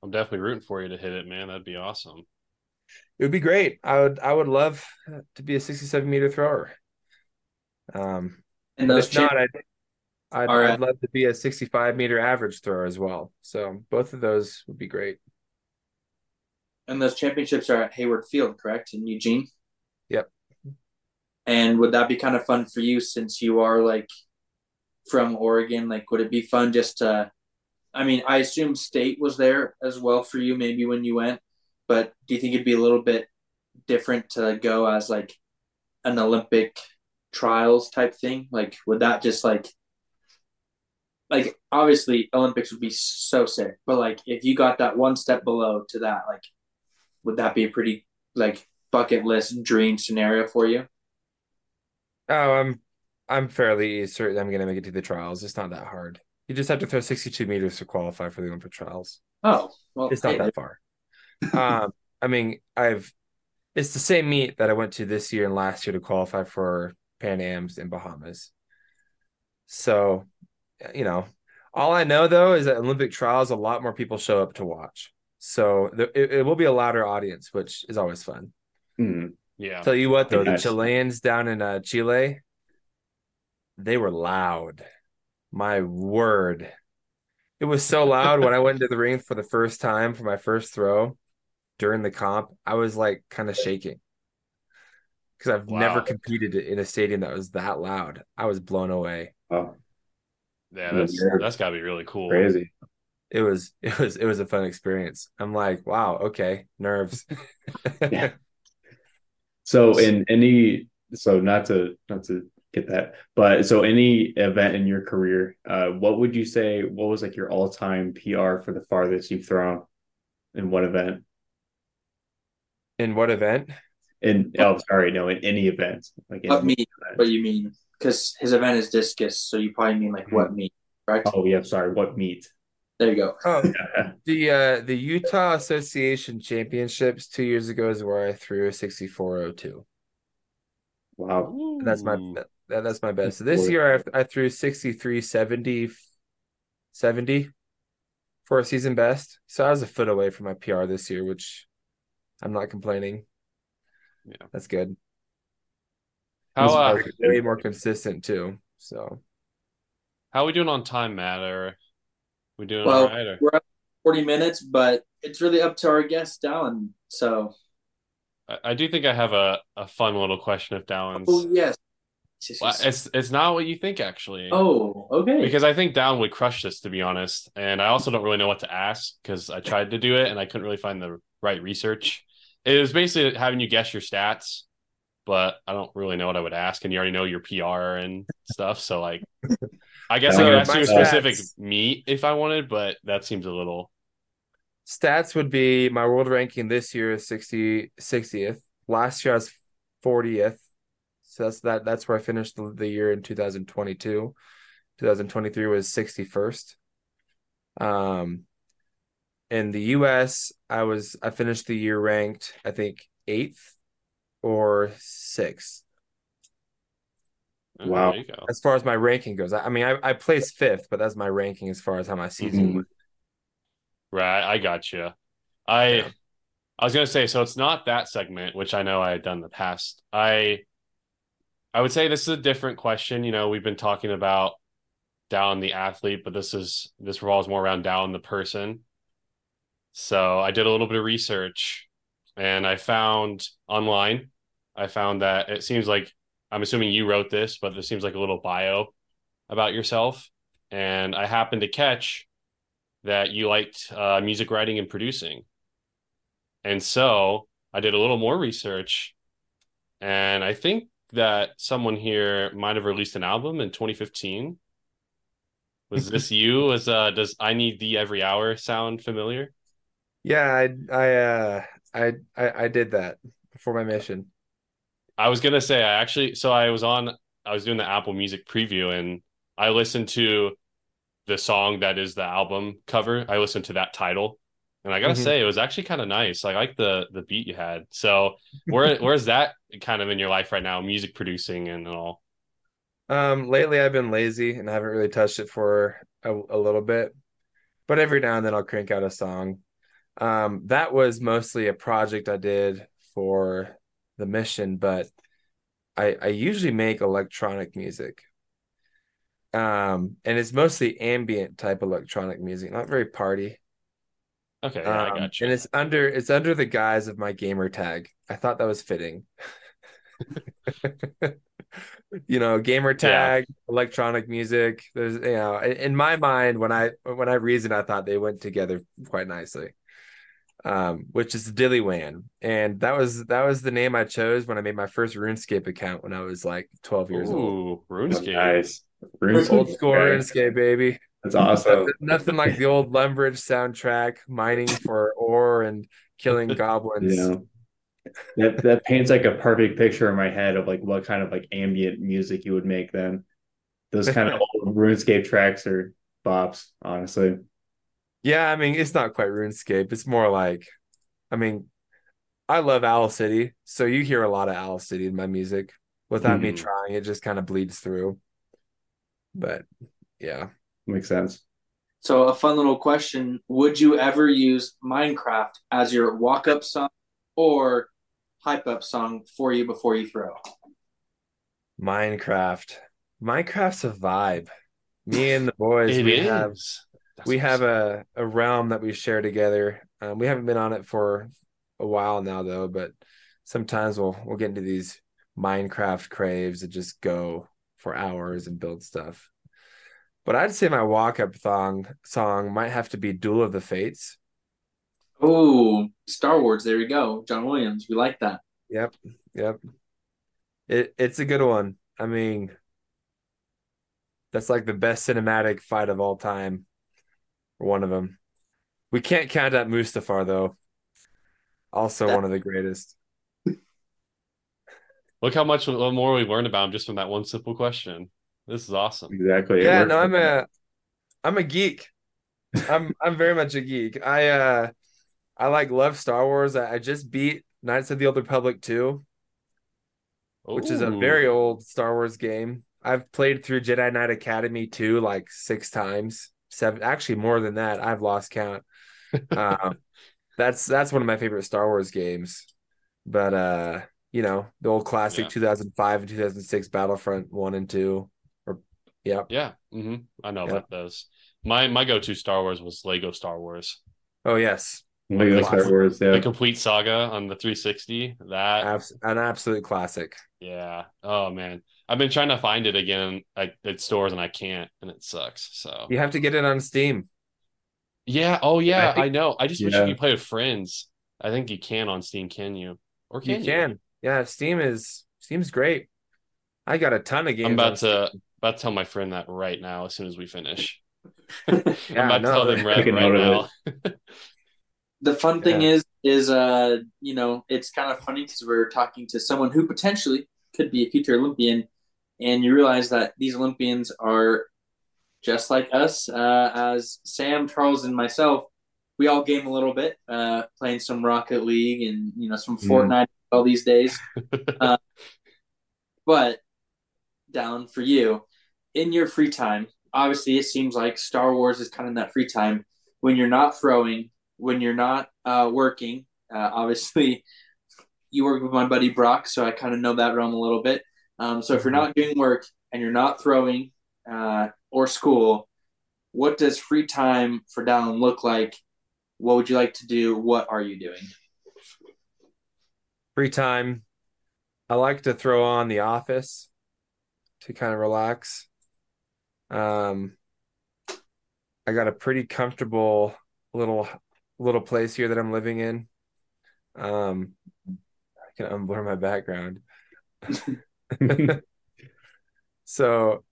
I'm definitely rooting for you to hit it, man. That'd be awesome. It would be great. I would I would love to be a 67 meter thrower. Um And but those if not, champ- I I'd, right. I'd love to be a 65 meter average thrower as well. So both of those would be great. And those championships are at Hayward Field, correct, in Eugene? Yep. And would that be kind of fun for you since you are like from Oregon? Like, would it be fun just to? I mean, I assume state was there as well for you, maybe when you went. But do you think it'd be a little bit different to go as like an Olympic trials type thing? Like, would that just like like obviously Olympics would be so sick, but like if you got that one step below to that, like would that be a pretty like bucket list dream scenario for you? Oh, I'm I'm fairly certain I'm gonna make it to the trials. It's not that hard. You just have to throw 62 meters to qualify for the Olympic trials. Oh, well, It's not hey, that far. Um, I mean, I've it's the same meet that I went to this year and last year to qualify for Pan Am's in Bahamas. So, you know, all I know though is that Olympic trials, a lot more people show up to watch. So the, it, it will be a louder audience, which is always fun. Hmm. Yeah. Tell you what though, the Chileans down in uh, Chile, they were loud. My word. It was so loud when I went into the ring for the first time for my first throw during the comp. I was like kind of shaking because I've never competed in a stadium that was that loud. I was blown away. Oh, Yeah, that's Yeah. that's gotta be really cool. crazy. It was it was it was a fun experience. I'm like, wow, okay, nerves. Yeah. So in any so not to not to get that, but so any event in your career, uh, what would you say? What was like your all time PR for the farthest you've thrown in what event? In what event? In oh sorry, no, in any event. Like what any meet? event. What you mean? Because his event is discus, so you probably mean like what meet, right? Oh yeah, sorry, what meet? There you go. Oh, Yeah. The uh the Utah Association Championships two years ago is where I threw a 6402. Wow. That's my that, that's my best. So this year I I threw 6370 70 for a season best. So I was a foot away from my PR this year, which I'm not complaining. Yeah. That's good. How I uh, was way more consistent too. So how are we doing on time, Matt? Or we doing Well, all right? Or? we're at forty minutes, but it's really up to our guest, Dallin. So, I, I do think I have a, a fun little question if Dallin's. oh yes, Well, it's it's not what you think actually. oh okay. Because I think Dallin would crush this, to be honest. And I also don't really know what to ask because I tried to do it and I couldn't really find the right research. It was basically having you guess your stats, but I don't really know what I would ask. And you already know your PR and stuff. So, like, I guess I So could ask you a specific meet if I wanted, but that seems a little. stats would be my world ranking this year is 60 60th. Last year I was 40th. So that's that that's where I finished the, the year in 2022. 2023 was 61st. Um in the US, I was I finished the year ranked, I think, eighth or sixth. oh, Wow. There you go. As far as my ranking goes. I, I mean I, I placed fifth, but that's my ranking as far as how my season Mhm. went. Right. I got you. I. Yeah. I was gonna say, so it's not that segment, which I know I had done in the past. I I would say this is a different question. You know, we've been talking about Dallin the athlete, but this is this revolves more around Dallin the person. So I did a little bit of research and I found online, I found that it seems like I'm assuming you wrote this, but this seems like a little bio about yourself. And I happened to catch that you liked uh, music writing and producing. And so I did a little more research, and I think that someone here might have released an album in 2015. Was this you? Was uh does I need thee every hour sound familiar? Yeah, I I uh I I, I did that before my mission. I was gonna say I actually so I was on I was doing the Apple Music preview and I listened to the song that is the album cover. I listened to that title. And I gotta Mhm. say, it was actually kind of nice. I like the the beat you had. So where where's that kind of in your life right now? Music producing and all. Um, lately I've been lazy and I haven't really touched it for a, a little bit, but every now and then I'll crank out a song. Um, that was mostly a project I did for the mission, but I I usually make electronic music. Um, and it's mostly ambient type electronic music, not very party. Okay, yeah, I Um, got you. and it's under it's under the guise of my gamer tag. I thought that was fitting. you know, gamer tag, electronic music. There's you know, in in my mind when I when I reasoned, I thought they went together quite nicely. Um, which is Dillywan, and that was that was the name I chose when I made my first RuneScape account when I was like 12 years old. Ooh, RuneScape. Nice. Old school Okay. RuneScape, baby. That's awesome. Nothing, nothing like the old Lumbridge soundtrack, mining for ore and killing goblins. You know, that that paints like a perfect picture in my head of like what kind of like ambient music you would make then. Those kind of old RuneScape tracks are bops, honestly. Yeah, I mean, it's not quite RuneScape. It's more like, I mean, I love Owl City, so you hear a lot of Owl City in my music without me Mhm. trying. It just kind of bleeds through. But yeah, Makes sense. So, a fun little question Would you ever use Minecraft as your walk up song or hype up song for you before you throw? Minecraft. Minecraft's a vibe. Me and the boys, It we is. have That's we have a, a realm that we share together. Um, we haven't been on it for a while now though, but sometimes we'll we'll get into these Minecraft craves and just go for hours and build stuff. But I'd say my walk up song song might have to be Duel of the Fates. Oh, Star Wars. There you go. John Williams. We like that. Yep, yep. It it's a good one. I mean, that's like the best cinematic fight of all time. Or one of them. We can't count out Mustafar though. Also one of the greatest. Look how much more we learned about him just from that one simple question. This is awesome. Exactly. Yeah, no, I'm a I'm a geek. I'm I'm very much a geek. I uh I like love Star Wars. I, I just beat Knights of the Old Republic 2, which is a very old Star Wars game. I've played through Jedi Knight Academy 2 like six times. Seven actually more than that. I've lost count. Um that's that's one of my favorite Star Wars games. But uh, you know, the old classic Yeah. 2005 and 2006 Battlefront 1 and 2 or yeah. Yeah, Mm-hmm. I know Yeah. about those. My my go to Star Wars was Lego Star Wars. Oh yes. Lego Star Wars. Yeah. The complete saga on the 360. That an absolute classic. yeah. Oh man, I've been trying to find it again at, at stores and I can't, and it sucks. So You have to get it on Steam. yeah. Oh yeah, I think- I know. I just wish you could play with friends. I think you can on Steam. Can you? Or You can can. Yeah, Steam is Steam's great. I got a ton of games. I'm about to Steam. about to tell my friend that right now as soon as we finish. Yeah, I'm about to no, tell them right, right now. The fun thing Yeah. is, is uh, you know, it's kind of funny because we're talking to someone who potentially could be a future Olympian, and you realize that these Olympians are just like us. Uh, as Sam, Charles, and myself, we all game a little bit, uh, playing some Rocket League and you know some Mm. Fortnite all these days. But Dallin for you in your free time. Obviously, it seems like Star Wars is kind of that free time when you're not throwing, when you're not uh, working. Uh, obviously, you work with my buddy Brock, so I kind of know that realm a little bit. Um, so if you're not doing work and you're not throwing uh, or school, what does free time for Dallin look like? What would you like to do? What are you doing? free time. I like to throw on The Office to kind of relax. Um, I got a pretty comfortable little little place here that I'm living in. Um, I can unblur my background. So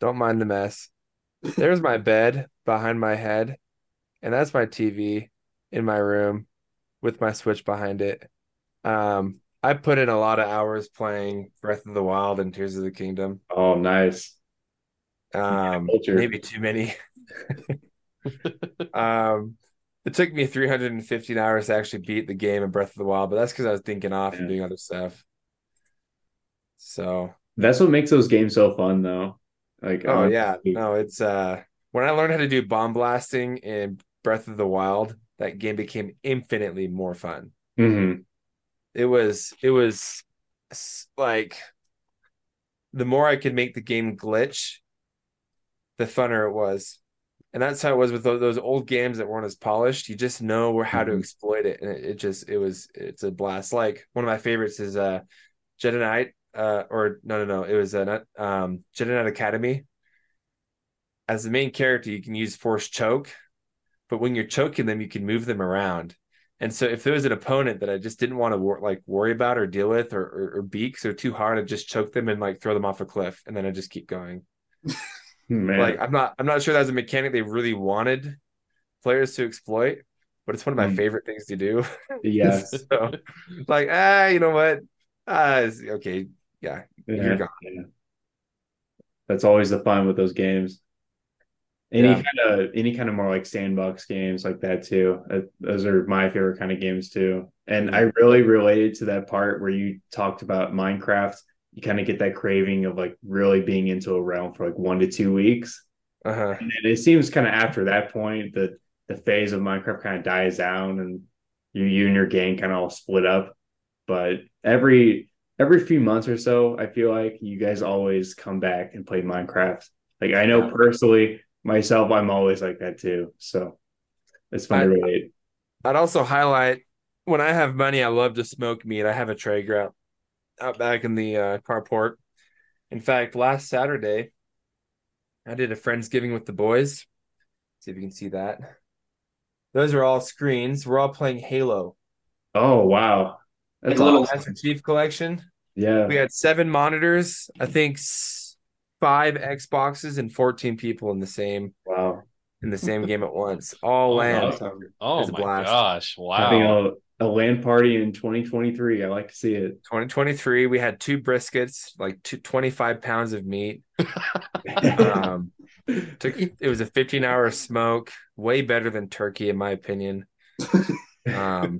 don't mind the mess. There's my bed behind my head, and that's my TV in my room with my Switch behind it. Um, I put in a lot of hours playing Breath of the Wild and Tears of the Kingdom. Oh, nice. Um, maybe too many. Um, it took me 315 hours to actually beat the game of Breath of the Wild, but that's because I was thinking off and doing other stuff. So, That's what makes those games so fun, though. Like, oh um, yeah, no, it's uh when I learned how to do bomb blasting in Breath of the Wild, that game became infinitely more fun. mhm. It was it was like the more I could make the game glitch, the funner it was. And that's how it was with those, old games that weren't as polished. You just know where how to Mhm. exploit it, and it, it just it was it's a blast. Like one of my favorites is uh Jedi Knight, uh, or no no no, it was uh, um Jedi Knight Academy. As the main character, you can use Force Choke, but when you're choking them, you can move them around. And so if there was an opponent that I just didn't want to wor- like worry about or deal with or, or, or beat because they're too hard, I'd just choke them and like throw them off a cliff, and then I just keep going. Man, Like I'm not I'm not sure that's a mechanic they really wanted players to exploit, but it's one of my Hmm. favorite things to do. yes. so like ah, you know what? Ah, okay, yeah, Yeah, You're gone. yeah. That's always the fun with those games. Any Yeah. kind of any kind of more like sandbox games like that too. Uh, Those are my favorite kind of games too. And I really related to that part where you talked about Minecraft. You kind of get that craving of like really being into a realm for like one to two weeks. uh huh, And then it seems kind of after that point that the phase of Minecraft kind of dies down and you you and your gang kind of all split up. But every every few months or so, I feel like you guys always come back and play Minecraft. Like I know Yeah. personally myself, I'm always like that too. So it's fun I- to relate. I'd also highlight when I have money, I love to smoke meat. I have a Traeger out, out back in the uh, carport. In fact, last Saturday, I did a Friendsgiving with the boys. See if you can see that. Those are all screens. We're all playing Halo. Oh wow. That's A little- awesome. Master Chief Collection. Yeah. We had seven monitors. I think five Xboxes and 14 people in the same Wow. in the same game at once. All Oh, LAN. awesome. Oh It's a my blast. gosh! Having Wow. a, a LAN party in 2023. I like to see it. 2023, we had two briskets, like two, 25 pounds of meat. Um, took it was a 15 hour smoke, way better than turkey in my opinion. Um,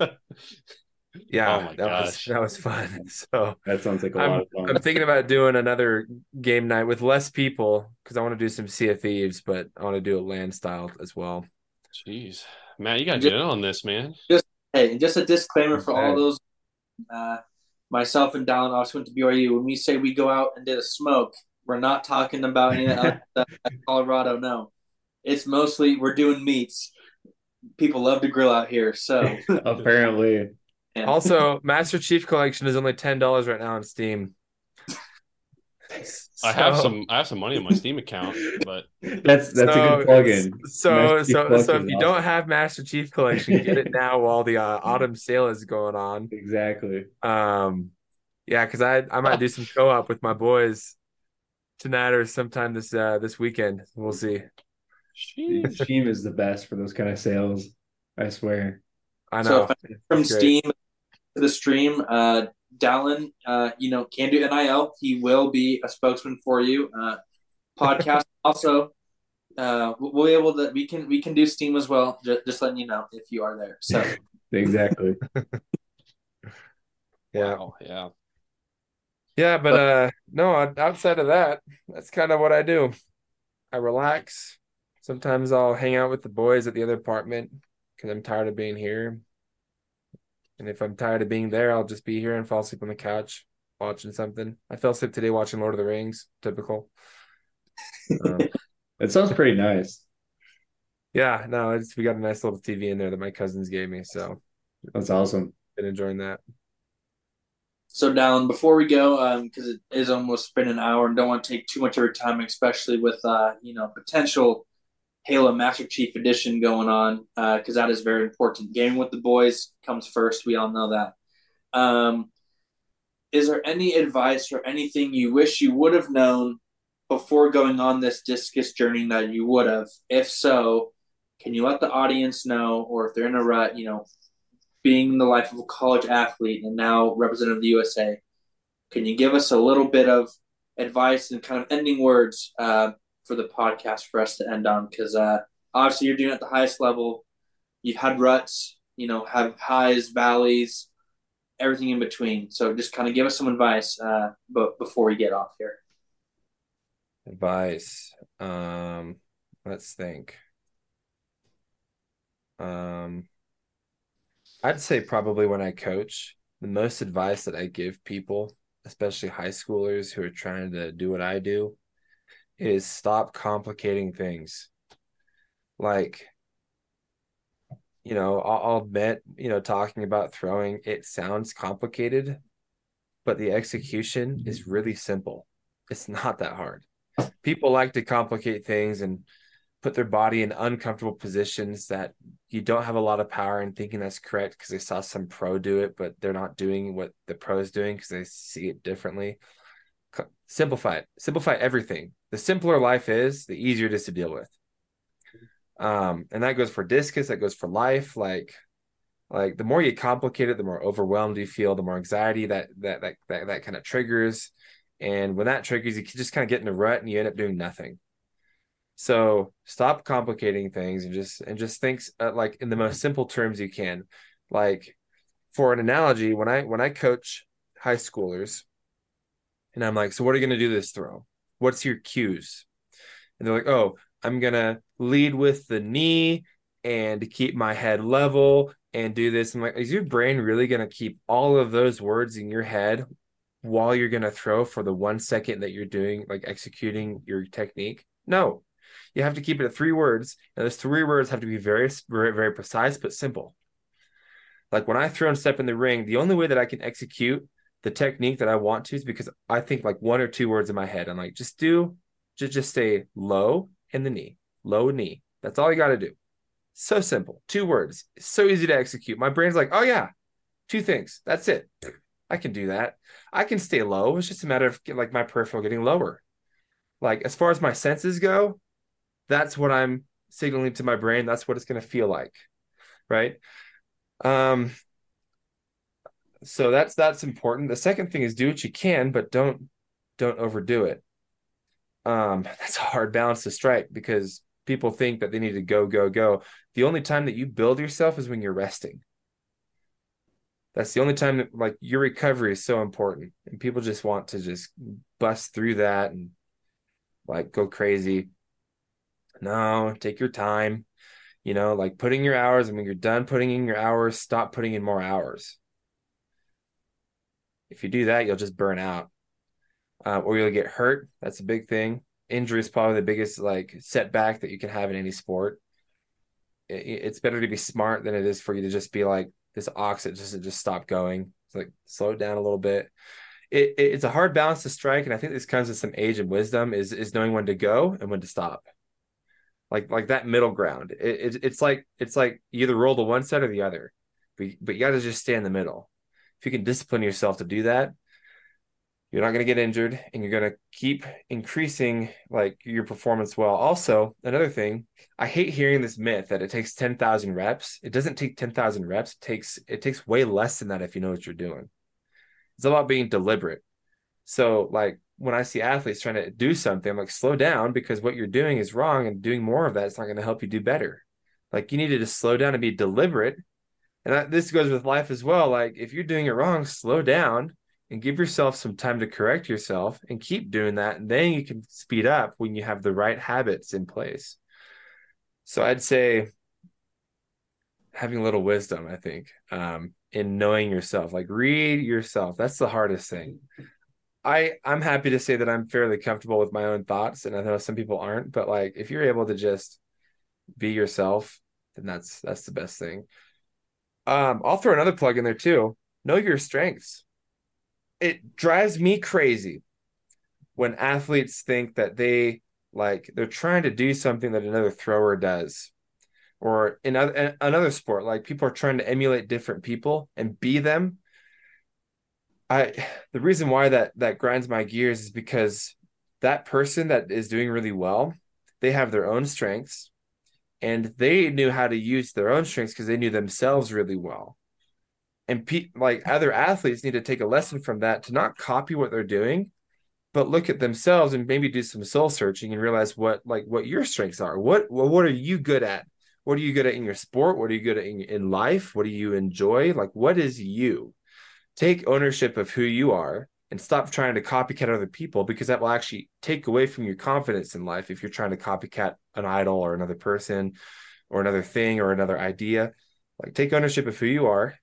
yeah, Oh my that was that was fun. So that sounds like a I'm- lot of fun. I'm thinking about doing another game night with less people because I want to do some Sea of Thieves, but I want to do a LAN style as well. Jeez, Matt, you got to get in on this, man. Just hey, just a disclaimer for all those. Uh, myself and Dallin also went to BYU. When we say we go out and did a smoke, we're not talking about any of that other stuff at Colorado. No, it's mostly we're doing meats. People love to grill out here, so Apparently. Yeah. Also, Master Chief Collection is only ten dollars right now on Steam. I have some. I have some money in my Steam account, but That's that's a so- good plug-in. So, Master so, so if you awesome. don't have Master Chief Collection, get it now while the uh, autumn sale is going on. Exactly. Um, yeah, because I I might do some co-op with my boys tonight or sometime this uh this weekend. We'll see. Steam is the best for those kind of sales. I swear. I So know from Steam to the stream, uh, Dallin, uh, you know, can do NIL. He will be a spokesman for you. Uh, podcast also. Uh, we'll be able to. We can we can do Steam as well. Just, just letting you know if you are there. So Exactly. Yeah. Wow, yeah. Yeah, but uh no, outside of that, that's kind of what I do. I relax. Sometimes I'll hang out with the boys at the other apartment because I'm tired of being here. And if I'm tired of being there, I'll just be here and fall asleep on the couch watching something. I fell asleep today watching Lord of the Rings, typical. Um, It sounds pretty nice. yeah, no, it's we got a nice little TV in there that my cousins gave me, so That's awesome. been enjoying that. So, Dallin, before we go, because it is almost been an hour, and don't want to take too much of your time, especially with uh, you know potential Halo Master Chief Edition going on, because that is very important. Gaming with the boys comes first. We all know that. Um, is there any advice or anything you wish you would have known before going on this discus journey that you would have? If so, can you let the audience know, or if they're in a rut, you know, being the life of a college athlete and now representative of the USA, can you give us a little bit of advice and kind of ending words uh, for the podcast for us to end on? Because uh, obviously you're doing it at the highest level. You've had ruts, you know, have highs, valleys, everything in between. So just kind of give us some advice, uh, but before we get off here. Advice. Um, let's think. Um, I'd say probably when I coach, the most advice that I give people, especially high schoolers who are trying to do what I do, is stop complicating things. Like, you know, I'll, I'll admit, you know, talking about throwing, it sounds complicated, but the execution is really simple. It's not that hard. People like to complicate things and put their body in uncomfortable positions that you don't have a lot of power in thinking that's correct because they saw some pro do it, but they're not doing what the pro is doing because they see it differently. Simplify it. Simplify everything. The simpler life is, the easier it is to deal with. Um, and that goes for discus, that goes for life. Like, like the more you complicate it, the more overwhelmed you feel, the more anxiety that that that that, that kind of triggers. And when that triggers, you can just kind of get in a rut and you end up doing nothing. So stop complicating things and just and just think uh, like in the most simple terms you can. Like for an analogy, when I when I coach high schoolers, and I'm like, so what are you going to do this throw? What's your cues? And they're like, oh, I'm gonna lead with the knee and keep my head level and do this. I'm like, is your brain really gonna keep all of those words in your head while you're gonna throw for the one second that you're doing like executing your technique? No, you have to keep it at three words, and those three words have to be very, very, very precise but simple. Like when I throw and step in the ring, the only way that I can execute the technique that I want to is because I think like one or two words in my head. I'm like, just do, just just stay low in the knee, low knee. That's all you got to do. So simple, two words, so easy to execute. My brain's like, oh yeah, two things. That's it. I can do that. I can stay low. It's just a matter of like my peripheral getting lower. Like as far as my senses go, that's what I'm signaling to my brain. That's what it's going to feel like. Right. Um, so that's that's important. The second thing is do what you can, but don't don't overdo it. Um, that's a hard balance to strike because people think that they need to go, go, go. The only time that you build yourself is when you're resting. That's the only time that like your recovery is so important. And people just want to just bust through that and like go crazy. No, take your time. You know, like putting your hours, and when you're done putting in your hours, stop putting in more hours. If you do that, you'll just burn out, uh, or you'll get hurt. That's a big thing. Injury is probably the biggest like setback that you can have in any sport. It, it's better to be smart than it is for you to just be like this ox that just just stop going. It's like slow it down a little bit. It, it, it's a hard balance to strike, and I think this comes with some age and wisdom. Is is knowing when to go and when to stop like like that middle ground. It, it, it's like it's like you either roll to one side or the other, but but you got to just stay in the middle. If you can discipline yourself to do that, you're not going to get injured, and you're going to keep increasing like your performance. Well, also another thing, I hate hearing this myth that it takes ten thousand reps. It doesn't take ten thousand reps. It takes it takes way less than that if you know what you're doing. It's about being deliberate. So like when I see athletes trying to do something, I'm like, slow down because what you're doing is wrong, and doing more of that is not going to help you do better. Like you need to just slow down and be deliberate. And that, this goes with life as well. Like if you're doing it wrong, slow down and give yourself some time to correct yourself and keep doing that. And then you can speed up when you have the right habits in place. So I'd say having a little wisdom, I think, um, in knowing yourself, like read yourself. That's the hardest thing. I I'm happy to say that I'm fairly comfortable with my own thoughts, and I know some people aren't. But like, if you're able to just be yourself, then that's that's the best thing. Um, I'll throw another plug in there too. Know your strengths. It drives me crazy when athletes think that they like they're trying to do something that another thrower does or in, other, another sport like people are trying to emulate different people and be them I the reason why that that grinds my gears is because that person that is doing really well, they have their own strengths and they knew how to use their own strengths because they knew themselves really well. And pe- like other athletes need to take a lesson from that to not copy what they're doing, but look at themselves and maybe do some soul searching and realize what like what your strengths are. What well, what are you good at? What are you good at in your sport? What are you good at in, in life? What do you enjoy? Like what is you? take ownership of who you are and stop trying to copycat other people because that will actually take away from your confidence in life if you're trying to copycat an idol or another person or another thing or another idea like take ownership of who you are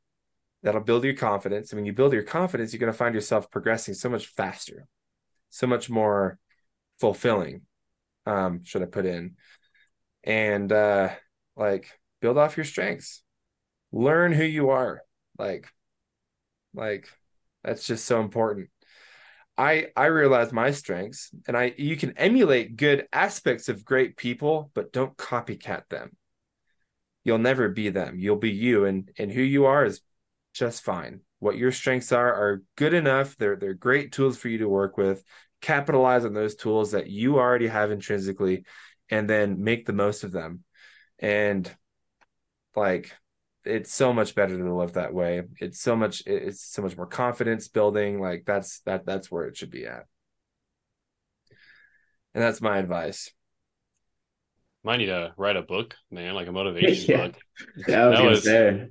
that'll build your confidence. And when you build your confidence, you're going to find yourself progressing so much faster, so much more fulfilling. Um, should I put in? And uh, like build off your strengths, learn who you are. Like, like that's just so important. I I realize my strengths, and I you can emulate good aspects of great people, but don't copycat them. You'll never be them. You'll be you, and and who you are is just fine. What your strengths are are good enough. They're they're great tools for you to work with. Capitalize on those tools that you already have intrinsically, and then make the most of them. And like it's so much better to live that way. It's so much it's so much more confidence building. Like that's that that's where it should be at. And that's my advice. Might need to write a book, man, like a motivation Yeah. book. Yeah, I was That was say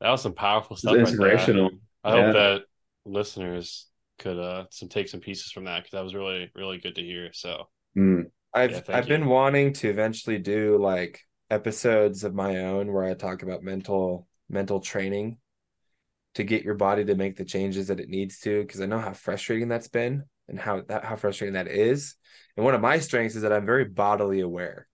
That was some powerful it's stuff. right there. inspirational. I Yeah. hope that listeners could uh some take some pieces from that because that was really really good to hear. So Mm. I've Yeah, I've you. been wanting to eventually do like episodes of my own where I talk about mental mental training to get your body to make the changes that it needs to because I know how frustrating that's been and how that how frustrating that is. And one of my strengths is that I'm very bodily aware.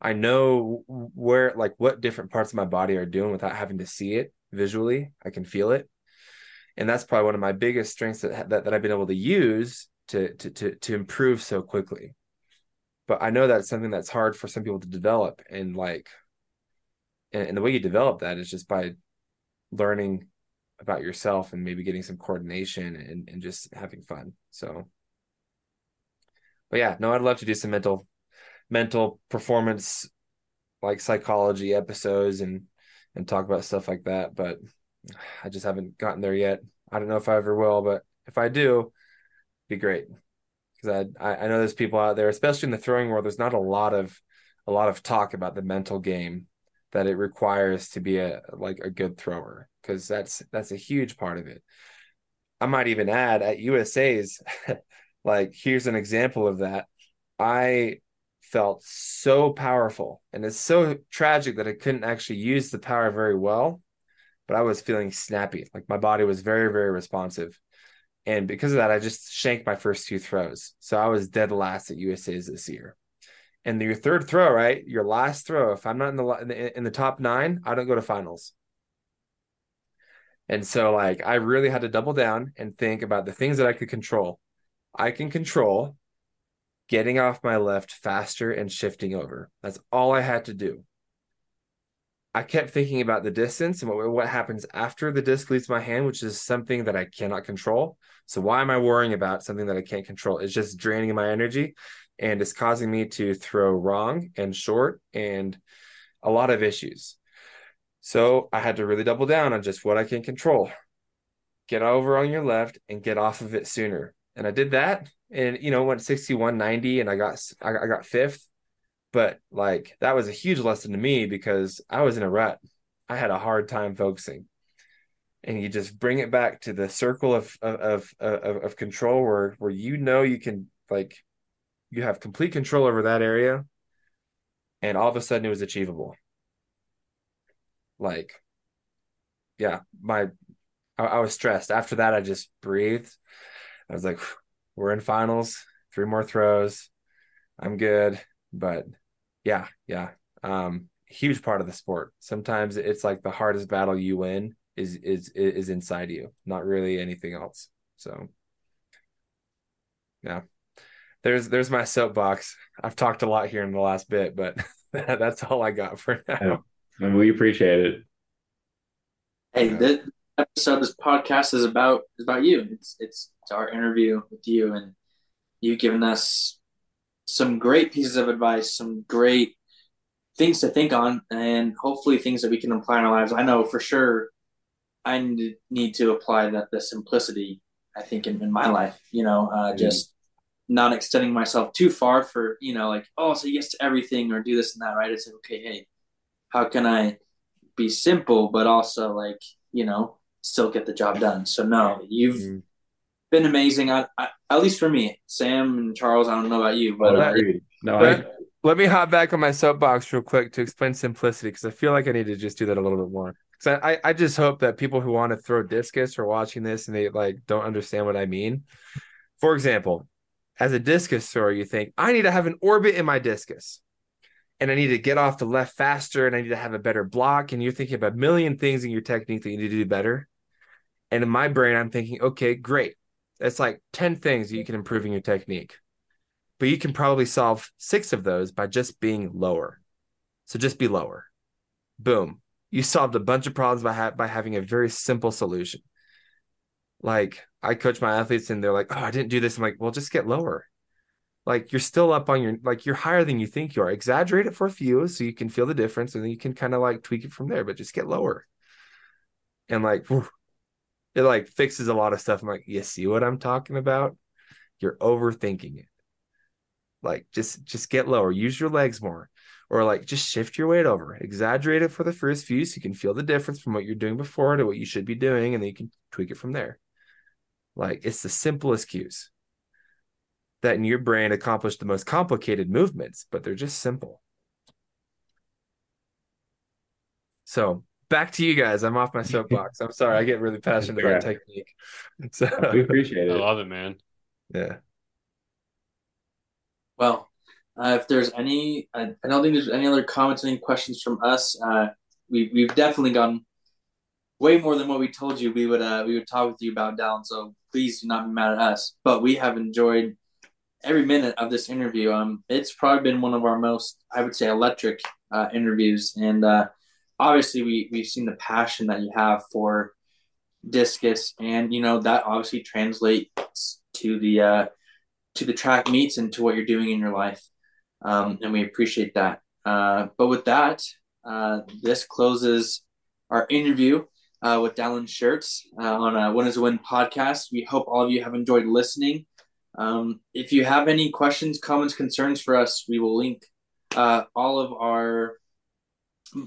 I know where like what different parts of my body are doing without having to see it visually. I can feel it. And that's probably one of my biggest strengths that that, that I've been able to use to to to to improve so quickly but I know that's something that's hard for some people to develop. And like, and, and the way you develop that is just by learning about yourself and maybe getting some coordination and, and just having fun. So, but yeah, no, I'd love to do some mental, mental performance, like psychology episodes and, and talk about stuff like that. But I just haven't gotten there yet. I don't know if I ever will, but if I do, be great because I I know there's people out there, especially in the throwing world. There's not a lot of a lot of talk about the mental game that it requires to be a like a good thrower because that's that's a huge part of it. I might even add at USA's, like here's an example of that. I felt so powerful, and it's so tragic that I couldn't actually use the power very well, but I was feeling snappy. Like my body was very very responsive. And because of that, I just shanked my first two throws. So I was dead last at USA's this year. And your third throw, right? Your last throw. If I'm not in the in the, in the top nine, I don't go to finals. And so, like, I really had to double down and think about the things that I could control. I can control getting off my left faster and shifting over. That's all I had to do. I kept thinking about the distance and what, what happens after the disc leaves my hand, which is something that I cannot control. So why am I worrying about something that I can't control? It's just draining my energy and it's causing me to throw wrong and short and a lot of issues. So I had to really double down on just what I can control. Get over on your left and get off of it sooner. And I did that and you know went 61 90 and I got I I got fifth but like that was a huge lesson to me because I was in a rut. I had a hard time focusing. And you just bring it back to the circle of of of, of control where where you know you can like you have complete control over that area and all of a sudden it was achievable. Like yeah, my I, I was stressed. After that I just breathed. I was like we're in finals, three more throws. I'm good, but yeah, yeah. Um, huge part of the sport. Sometimes it's like the hardest battle you win is is is inside you, not really anything else. So yeah. There's there's my soapbox. I've talked a lot here in the last bit, but that's all I got for now. Yeah. And we appreciate it. Hey, Yeah. this episode, this podcast is about is about you. It's it's it's our interview with you, and you giving us some great pieces of advice, some great things to think on, and hopefully things that we can apply in our lives. I know for sure I need to apply that the simplicity. I think in, in my life, you know, uh, Mhm. just not extending myself too far for you know, like oh, say yes to everything or do this and that. Right? It's like okay, hey, how can I be simple but also like you know still get the job done? So no, you've Mm. Been amazing. I, I, at least for me, Sam and Charles. I don't know about you, but uh, agreed. No, I, But let me hop back on my soapbox real quick to explain simplicity because I feel like I need to just do that a little bit more. So I, I just hope that people who want to throw discus are watching this and they like don't understand what I mean. For example, as a discus thrower, you think I need to have an orbit in my discus and I need to get off the left faster and I need to have a better block. And you're thinking about a million things in your technique that you need to do better. And in my brain, I'm thinking, okay, great. That's like 10 things you can improve in your technique. But you can probably solve six of those by just being lower. So just be lower. Boom you solved a bunch of problems by, ha- by having a very simple solution. Like I coach my athletes and they're like, oh, I didn't do this. I'm like, well, just get lower. Like you're still up on your, like you're higher than you think you are. Exaggerate it for a few so you can feel the difference and then you can kind of like tweak it from there, but just get lower. And like, whew, it like fixes a lot of stuff. I'm like, you see what I'm talking about? You're overthinking it. Like just, just get lower. Use your legs more or like just shift your weight over, exaggerate it for the first few so you can feel the difference from what you're doing before to what you should be doing, and then you can tweak it from there. Like it's the simplest cues that in your brain accomplish the most complicated movements, but they're just simple. So back to you guys. I'm off my soapbox. I'm sorry. I get really passionate about technique. So we appreciate it. I love it, man. Yeah. Well, uh, if there's any, I, I, don't think there's any other comments, any questions from us. Uh, we we've definitely gone way more than what we told you we would uh, we would talk with you about down. So please do not be mad at us. But we have enjoyed every minute of this interview. Um, it's probably been one of our most, I would say, electric uh, interviews, and uh, obviously we we've seen the passion that you have for discus, and you know that obviously translates to the uh, to the track meets and to what you're doing in your life um, and we appreciate that. Uh, but with that, uh, this closes our interview uh, with Dallin Shurts uh, on a Win is a Win podcast. We hope all of you have enjoyed listening. Um, if you have any questions, comments, concerns for us, we will link uh, all of our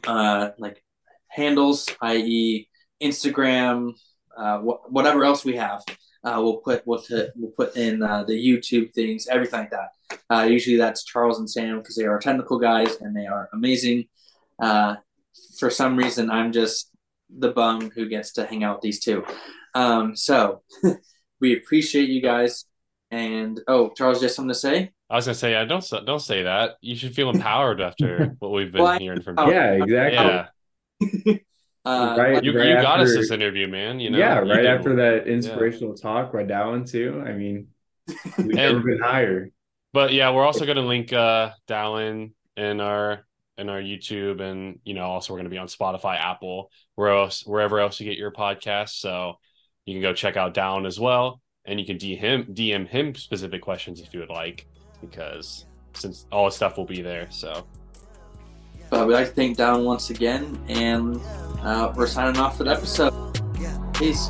uh, like handles, i.e., Instagram, wh- whatever else we have. Uh, we'll put we'll, t- we'll put in the YouTube things, everything like that. Uh, usually that's Charles and Sam because they are technical guys and they are amazing. Uh, for some reason, I'm just the bum who gets to hang out with these two. Um, so we appreciate you guys. And oh, Charles, just something to say? I was gonna say, yeah, don't don't say that. You should feel empowered after what we've been well, hearing from you. Yeah, exactly. Yeah. Uh, right, you, right you got after, us this interview, man. You know, yeah, right after that inspirational yeah. talk by Dallin too. I mean, we've never been higher. But yeah, we're also going to link uh Dallin in our in our YouTube, and you know, also we're going to be on Spotify, Apple, where else, wherever else you get your podcasts. So you can go check out Dallin as well, and you can DM him DM him specific questions if you would like, because since all his stuff will be there. So. But we'd like to thank Dallin once again, and uh, we're signing off for the episode. Peace.